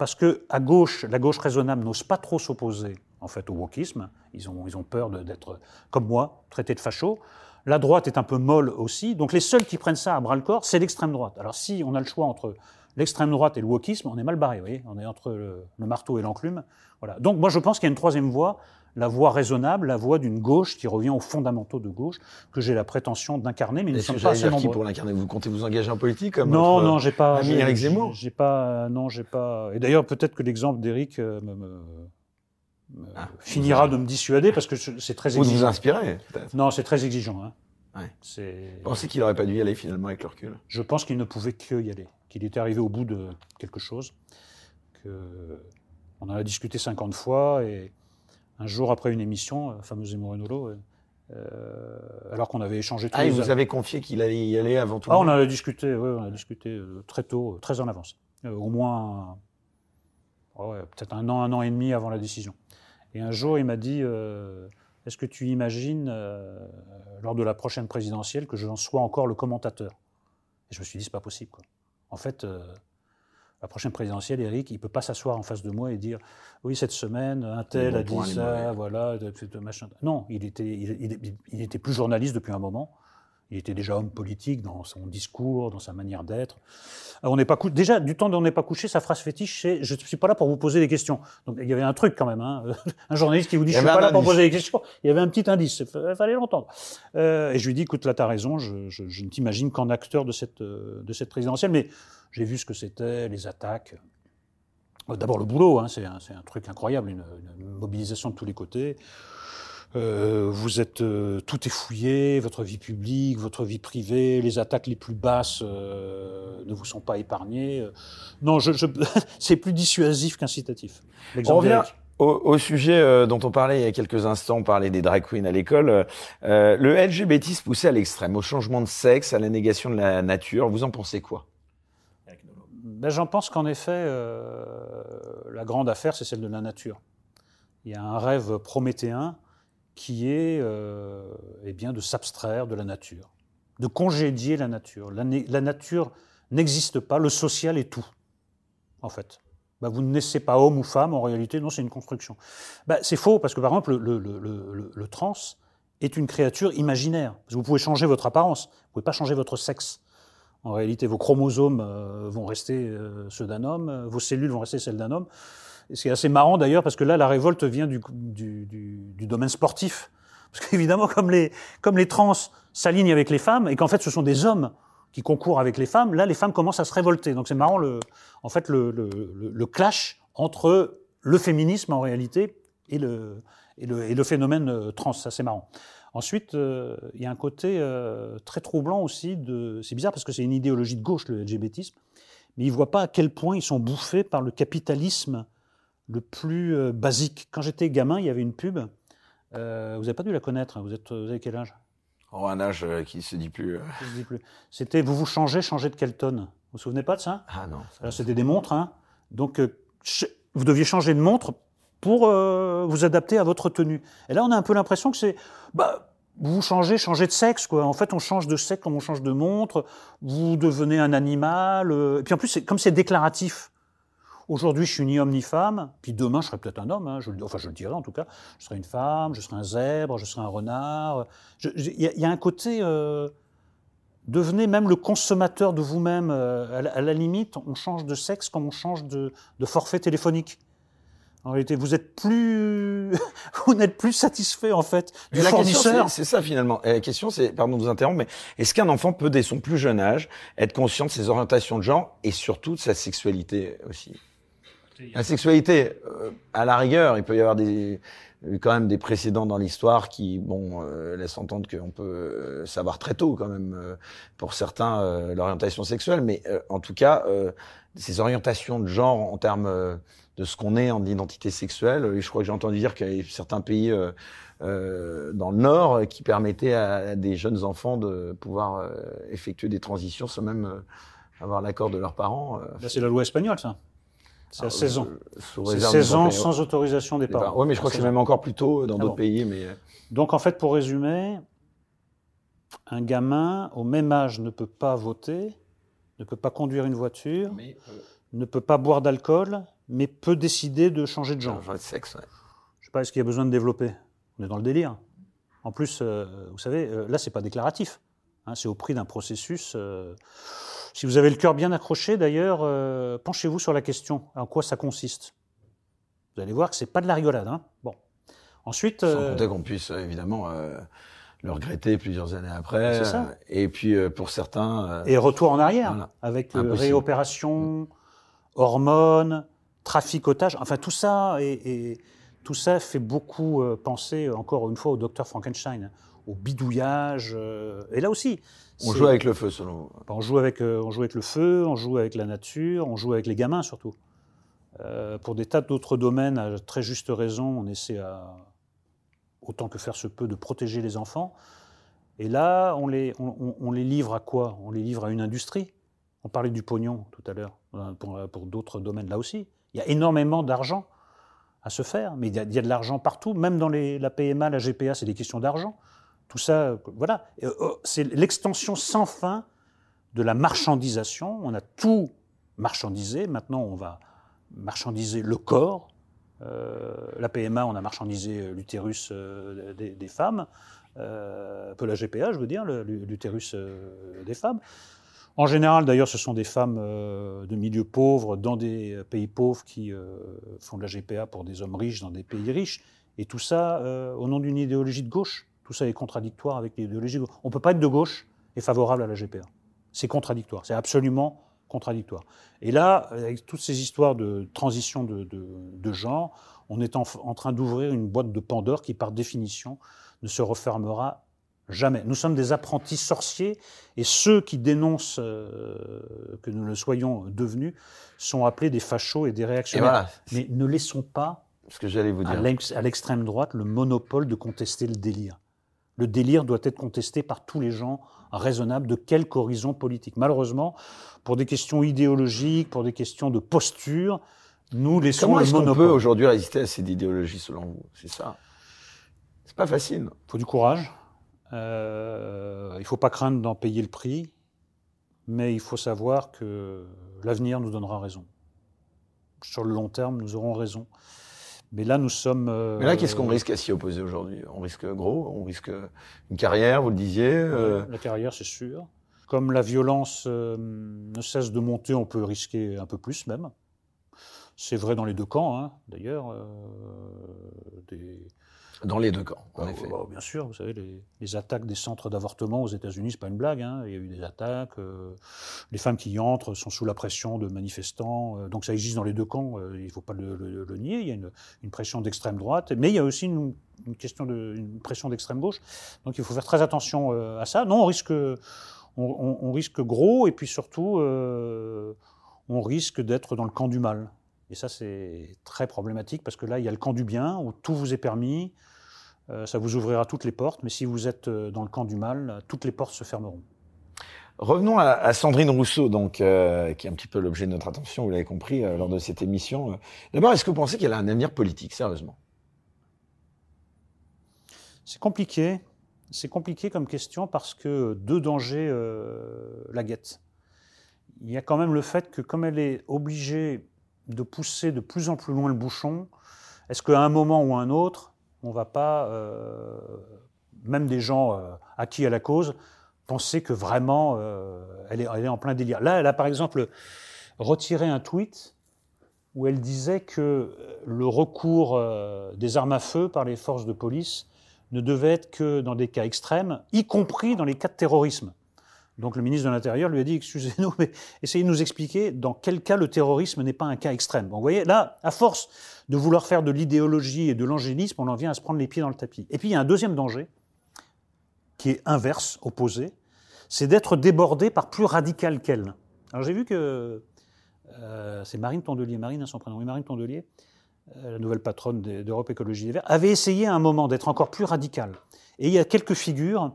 parce que à gauche, la gauche raisonnable n'ose pas trop s'opposer en fait au wokisme. Ils ont, ils ont peur d'être, comme moi, traités de fachos. La droite est un peu molle aussi. Donc les seuls qui prennent ça à bras le corps, c'est l'extrême droite. Alors si on a le choix entre l'extrême droite et le wokisme, on est mal barré. On est entre le, le marteau et l'enclume. Voilà. Donc moi je pense qu'il y a une troisième voie la voie raisonnable, la voie d'une gauche qui revient aux fondamentaux de gauche, que j'ai la prétention d'incarner, mais nous ne sommes pas assez qui pour l'incarner Vous comptez vous engager en politique comme Non, non, j'ai pas. Eric Zemmour? J'ai pas. Non, j'ai pas. Et d'ailleurs, peut-être que l'exemple d'Éric euh, me, ah, finira de me dissuader parce que c'est très exigeant. Vous vous inspirez Non, c'est très exigeant. Hein. Vous pensez qu'il n'aurait pas dû y aller finalement avec le recul? Je pense qu'il ne pouvait que y aller, qu'il était arrivé au bout de quelque chose, que on en a discuté 50 fois et un jour après une émission, euh, fameuse Morenolo, euh, euh, alors qu'on avait échangé tous Ah, il vous avez confié qu'il allait y aller avant tout Ah, on en a discuté, oui, on a discuté très tôt, très en avance. au moins, peut-être un an, un an et demi avant la décision. Et un jour, il m'a dit Est-ce que tu imagines, lors de la prochaine présidentielle, que j'en sois encore le commentateur? Et je me suis dit C'est pas possible. Quoi. En fait, la prochaine présidentielle, Eric, il ne peut pas s'asseoir en face de moi et dire oui, cette semaine, un tel a dit ça, voilà, machin. Non, il était, il, était plus journaliste depuis un moment. Il était déjà homme politique dans son discours, dans sa manière d'être. On n'est pas déjà du temps dont on n'est pas couché, sa phrase fétiche, c'est je ne suis pas là pour vous poser des questions. Donc il y avait un truc quand même, hein. (laughs) un journaliste qui vous dit je ne suis pas là pour poser des questions. Il y avait un petit indice, il fallait l'entendre. Euh, et je lui dis écoute là tu as raison, je, je ne t'imagine qu'en acteur de cette de cette présidentielle, mais j'ai vu ce que c'était, les attaques. Euh, d'abord le boulot, hein, c'est un, truc incroyable, une, mobilisation de tous les côtés. Euh, vous êtes euh, tout est fouillé, votre vie publique, votre vie privée, les attaques les plus basses ne vous sont pas épargnées. Non, je, (laughs) c'est plus dissuasif qu'incitatif. On revient au, sujet dont on parlait il y a quelques instants, on parlait des drag queens à l'école. le LGBT poussé à l'extrême, au changement de sexe, à la négation de la nature. Vous en pensez quoi? Ben, J'en pense qu'en effet, euh, la grande affaire, c'est celle de la nature. Il y a un rêve prométhéen qui est euh, eh bien, de s'abstraire de la nature, de congédier la nature. La, nature n'existe pas, le social est tout, en fait. Ben, vous ne naissez pas homme ou femme, en réalité, non, c'est une construction. Ben, c'est faux, parce que par exemple, le, le, trans est une créature imaginaire. vous pouvez changer votre apparence, vous ne pouvez pas changer votre sexe. En réalité, vos chromosomes euh, vont rester euh, ceux d'un homme, euh, vos cellules vont rester celles d'un homme. C'est assez marrant d'ailleurs parce que là, la révolte vient du, du, du, du domaine sportif. Parce qu'évidemment, (laughs) comme les, comme les trans s'alignent avec les femmes et qu'en fait ce sont des hommes qui concourent avec les femmes, là les femmes commencent à se révolter. Donc c'est marrant le, en fait le, le, le, clash entre le féminisme en réalité et le, et le, et phénomène trans. Ça c'est marrant. Ensuite, euh, il y a un côté euh, très troublant aussi de. C'est bizarre parce que c'est une idéologie de gauche, le LGBTisme, mais ils ne voient pas à quel point ils sont bouffés par le capitalisme le plus euh, basique. Quand j'étais gamin, il y avait une pub. vous n'avez pas dû la connaître. Hein. Vous, êtes, vous avez quel âge? Oh, un âge qui ne se dit plus. se dit plus. C'était vous vous changez, changez de quelle tonne? Vous vous souvenez pas de ça? Ah non. C'était des montres. Hein. Donc, vous deviez changer de montre pour euh, vous adapter à votre tenue. Et là, on a un peu l'impression que c'est, bah, vous changez, changez de sexe, quoi. En fait, on change de sexe comme on change de montre. Vous devenez un animal. Euh, et puis en plus, comme c'est déclaratif. Aujourd'hui, je suis ni homme ni femme. Puis demain, je serai peut-être un homme. Hein, enfin, je le dirai en tout cas. Je serai une femme. Je serai un zèbre. Je serai un renard. Il y, a un côté. Euh, devenez même le consommateur de vous-même. À, la limite, on change de sexe comme on change de forfait téléphonique. En réalité, vous êtes plus, (laughs) vous n'êtes plus satisfait en fait du la fournisseur. C'est ça finalement. Et la question, c'est, pardon de vous interrompre, mais est-ce qu'un enfant peut, dès son plus jeune âge, être conscient de ses orientations de genre et surtout de sa sexualité aussi? La sexualité, euh, à la rigueur, il peut y avoir des quand même des précédents dans l'histoire qui, bon, euh, laissent entendre qu'on peut euh, savoir très tôt quand même, pour certains, l'orientation sexuelle. Mais en tout cas, ces orientations de genre en termes de ce qu'on est en identité sexuelle. Et je crois que j'ai entendu dire qu'il y a certains pays euh, euh, dans le Nord qui permettaient à, des jeunes enfants de pouvoir euh, effectuer des transitions sans même euh, avoir l'accord de leurs parents. c'est la loi espagnole, ça. C'est à 16 ans. C'est 16 ans sans autorisation des parents. Oui, mais je crois que c'est même encore plus tôt dans ah d'autres pays. Mais... Donc, en fait, pour résumer, un gamin au même âge ne peut pas voter, ne peut pas conduire une voiture, mais, ne peut pas boire d'alcool, mais peut décider de changer de genre. Changer de sexe, ouais. Je sais pas, est-ce qu'il y a besoin de développer? On est dans le délire. En plus, euh, vous savez, euh, là, c'est pas déclaratif. Hein, c'est au prix d'un processus. Euh, si vous avez le cœur bien accroché, d'ailleurs, penchez-vous sur la question. En quoi ça consiste? Vous allez voir que c'est pas de la rigolade. Hein bon. Ensuite. Sans compter qu'on puisse, évidemment le regretter plusieurs années après. C'est ça. et puis pour certains. et retour en arrière, avec réopération, hormones, traficotage, enfin tout ça, et, tout ça fait beaucoup euh, penser, encore une fois, au docteur Frankenstein, au bidouillage. Euh, et là aussi. On joue avec le feu, selon vous on joue, avec, euh, on joue avec le feu, on joue avec la nature, on joue avec les gamins surtout. pour des tas d'autres domaines, à très juste raison, on essaie à, autant que faire se peut, de protéger les enfants. Et là, on les, on les livre à quoi? On les livre à une industrie. On parlait du pognon tout à l'heure, pour, pour d'autres domaines là aussi. Il y a énormément d'argent à se faire, mais il y a, de l'argent partout, même dans la PMA, la GPA, c'est des questions d'argent. Tout ça, voilà. Euh, oh, c'est l'extension sans fin de la marchandisation. On a tout marchandisé. Maintenant, on va marchandiser le corps. Euh, la PMA, on a marchandisé euh, l'utérus des, femmes. peu la GPA, je veux dire, l'utérus des femmes. En général, d'ailleurs, ce sont des femmes euh, de milieux pauvres dans des pays pauvres qui euh, font de la GPA pour des hommes riches dans des pays riches. Et tout ça euh, au nom d'une idéologie de gauche. Tout ça est contradictoire avec l'idéologie de gauche. On ne peut pas être de gauche et favorable à la GPA. C'est contradictoire. C'est absolument contradictoire. Et là, avec toutes ces histoires de transition de, genre, on est en train d'ouvrir une boîte de Pandore qui, par définition, ne se refermera Jamais. Nous sommes des apprentis sorciers et ceux qui dénoncent euh, que nous le soyons devenus sont appelés des fachos et des réactionnaires. Mais ne laissons pas ce que j'allais vous dire. à l'extrême droite le monopole de contester le délire. Le délire doit être contesté par tous les gens raisonnables de quelque horizon politique. Malheureusement, pour des questions idéologiques, pour des questions de posture, nous laissons Comment le monopole. Comment est-ce qu'on peut aujourd'hui résister à cette idéologie selon vous? C'est ça. C'est pas facile. Il faut du courage. Euh, il ne faut pas craindre d'en payer le prix, mais il faut savoir que l'avenir nous donnera raison. Sur le long terme, nous aurons raison. Mais là, nous sommes. Euh, mais là, qu'est-ce qu'on risque à s'y opposer aujourd'hui? On risque gros, on risque une carrière, vous le disiez. Euh, la carrière, c'est sûr. Comme la violence ne cesse de monter, on peut risquer un peu plus même. C'est vrai dans les deux camps, hein, d'ailleurs. Des... Dans les deux camps, en effet. Bah, bien sûr, vous savez, les, attaques des centres d'avortement aux États-Unis, c'est pas une blague. Hein. Il y a eu des attaques. Euh, les femmes qui y entrent sont sous la pression de manifestants. Euh, donc ça existe dans les deux camps. Euh, il ne faut pas le, nier. Il y a une, pression d'extrême droite, mais il y a aussi une, question de une pression d'extrême gauche. Donc il faut faire très attention à ça. Non, on risque, on risque gros, et puis surtout, on risque d'être dans le camp du mal. Et ça, c'est très problématique parce que là, il y a le camp du bien où tout vous est permis, ça vous ouvrira toutes les portes, mais si vous êtes euh, dans le camp du mal, toutes les portes se fermeront. Revenons à, Sandrine Rousseau, donc, euh, qui est un petit peu l'objet de notre attention, vous l'avez compris, lors de cette émission. D'abord, est-ce que vous pensez qu'elle a un avenir politique, sérieusement? C'est compliqué. C'est compliqué comme question parce que deux dangers la guettent. Il y a quand même le fait que comme elle est obligée de pousser de plus en plus loin le bouchon, est-ce qu'à un moment ou à un autre, on ne va pas, euh, même des gens euh, acquis à la cause, penser que vraiment euh, elle, est, en plein délire. Là, elle a par exemple retiré un tweet où elle disait que le recours des armes à feu par les forces de police ne devait être que dans des cas extrêmes, y compris dans les cas de terrorisme. Donc le ministre de l'Intérieur lui a dit, excusez-nous, (laughs) mais essayez de nous expliquer dans quel cas le terrorisme n'est pas un cas extrême. vous voyez, là, à force de vouloir faire de l'idéologie et de l'angélisme, on en vient à se prendre les pieds dans le tapis. Et puis il y a un deuxième danger, qui est inverse, opposé, c'est d'être débordé par plus radical qu'elle. Alors j'ai vu que euh, c'est Marine Tondelier, Marine, à son prénom, oui, Marine Tondelier, euh, la nouvelle patronne d'Europe Écologie des Verts, avait essayé à un moment d'être encore plus radical. Et il y a quelques figures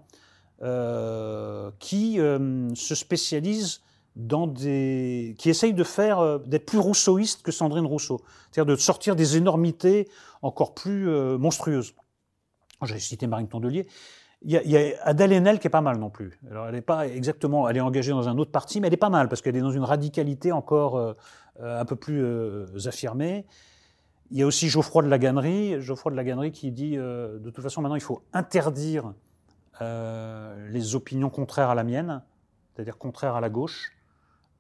euh, qui euh, se spécialise dans des, qui essaye de euh, d'être plus rousseauiste que Sandrine Rousseau, c'est-à-dire de sortir des énormités encore plus monstrueuses. J'ai cité Marine Tondelier. Il y, a, Adèle Haenel qui est pas mal non plus. Alors elle n'est pas exactement, elle est engagée dans un autre parti, mais elle est pas mal parce qu'elle est dans une radicalité encore un peu plus affirmée. Il y a aussi Geoffroy de la Gannerie, Geoffroy de la Gannerie qui dit de toute façon maintenant il faut interdire euh, les opinions contraires à la mienne, c'est-à-dire contraires à la gauche,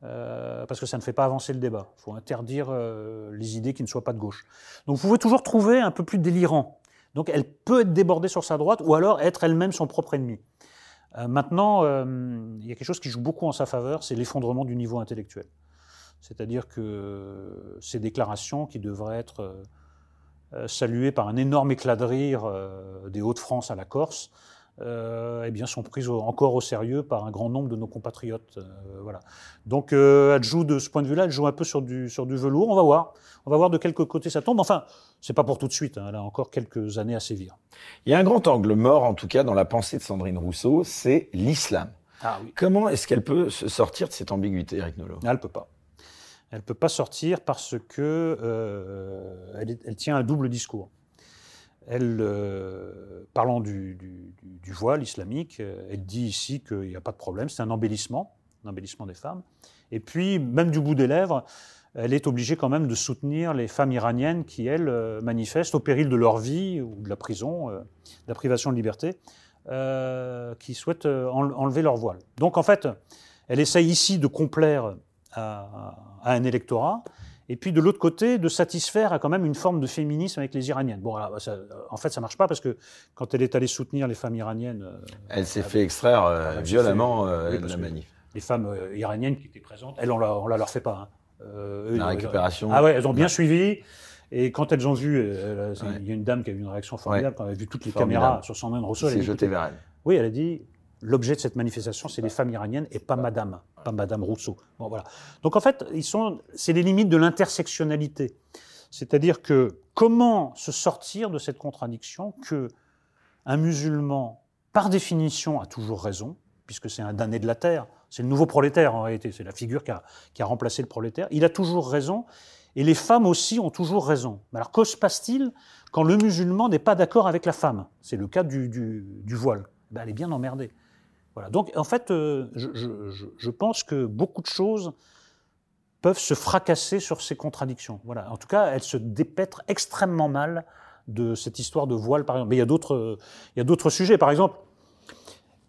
euh, parce que ça ne fait pas avancer le débat. Il faut interdire euh, les idées qui ne soient pas de gauche. Donc vous pouvez toujours trouver un peu plus délirant. Donc elle peut être débordée sur sa droite ou alors être elle-même son propre ennemi. maintenant, il y a quelque chose qui joue beaucoup en sa faveur, c'est l'effondrement du niveau intellectuel. C'est-à-dire que ces déclarations qui devraient être saluées par un énorme éclat de rire des Hauts-de-France à la Corse, euh, eh bien, sont prises encore au sérieux par un grand nombre de nos compatriotes. Euh, voilà. Donc, euh, elle joue de ce point de vue-là, elle joue un peu sur du, sur du velours. On va voir. On va voir de quel côté ça tombe. Enfin, c'est pas pour tout de suite. Hein. Elle a encore quelques années à sévir. Il y a un grand angle mort, en tout cas, dans la pensée de Sandrine Rousseau, c'est l'islam. Ah, oui. Comment est-ce qu'elle peut se sortir de cette ambiguïté, Eric Nolot? Elle peut pas. Elle peut pas sortir parce que elle, elle tient un double discours elle, euh, parlant du, voile islamique, euh, elle dit ici qu'il n'y a pas de problème, c'est un embellissement, un embellissement des femmes. Et puis, même du bout des lèvres, elle est obligée quand même de soutenir les femmes iraniennes qui, elles, euh, manifestent au péril de leur vie ou de la prison, de la privation de liberté, qui souhaitent enlever leur voile. Donc, en fait, elle essaye ici de complaire à un électorat et puis de l'autre côté, de satisfaire à quand même une forme de féminisme avec les Iraniennes. Bon, en fait, ça marche pas parce que quand elle est allée soutenir les femmes iraniennes, euh, elle s'est fait extraire euh, violemment euh, de la manif. Les femmes iraniennes qui étaient présentes, elles, on la, la leur fait pas. Hein. la récupération. Ah ouais, elles ont bien suivi. Et quand elles ont vu, il y a une dame qui a eu une réaction formidable quand elle a vu toutes les caméras sur son main de Rousseau. Elle s'est jetée vers elle. Oui, elle a dit l'objet de cette manifestation, c'est les femmes iraniennes et pas Madame, pas Madame Rousseau. Bon, voilà. Donc en fait, ils sont, c'est les limites de l'intersectionnalité. C'est-à-dire que comment se sortir de cette contradiction que un musulman, par définition, a toujours raison, puisque c'est un damné de la terre, c'est le nouveau prolétaire en réalité, c'est la figure qui a, qui a, remplacé le prolétaire, il a toujours raison, et les femmes aussi ont toujours raison. Alors que se passe-t-il quand le musulman n'est pas d'accord avec la femme? C'est le cas du, du, du voile. Ben, elle est bien emmerdée. Donc, en fait, euh, je, pense que beaucoup de choses peuvent se fracasser sur ces contradictions. Voilà. En tout cas, elles se dépêtrent extrêmement mal de cette histoire de voile, par exemple. Mais il y a d'autres, il y a d'autres sujets. Par exemple,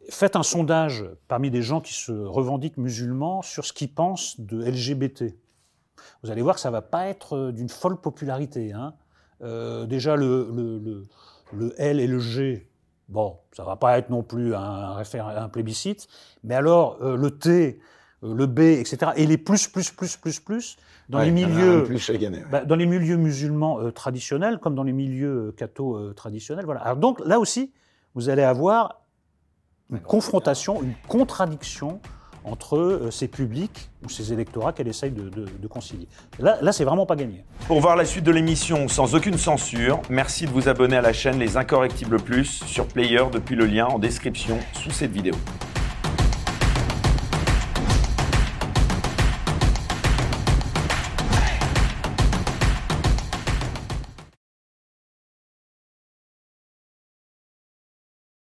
Faites un sondage parmi des gens qui se revendiquent musulmans sur ce qu'ils pensent de LGBT. Vous allez voir que ça ne va pas être euh, d'une folle popularité. Hein. Euh, déjà, le, le, le, L et le G, bon, ça ne va pas être non plus un, un plébiscite. Mais alors, euh, le T, le B, etc., et les plus, plus, plus, plus, plus, dans, les, milieux, plus bah, dans les milieux musulmans traditionnels, comme dans les milieux catho traditionnels. Voilà. Alors donc, là aussi, vous allez avoir une confrontation, une contradiction entre euh, ces publics ou ces électorats qu'elle essaye de, concilier. Là c'est vraiment pas gagné. Pour voir la suite de l'émission sans aucune censure, merci de vous abonner à la chaîne Les Incorrectibles Plus sur Player depuis le lien en description sous cette vidéo.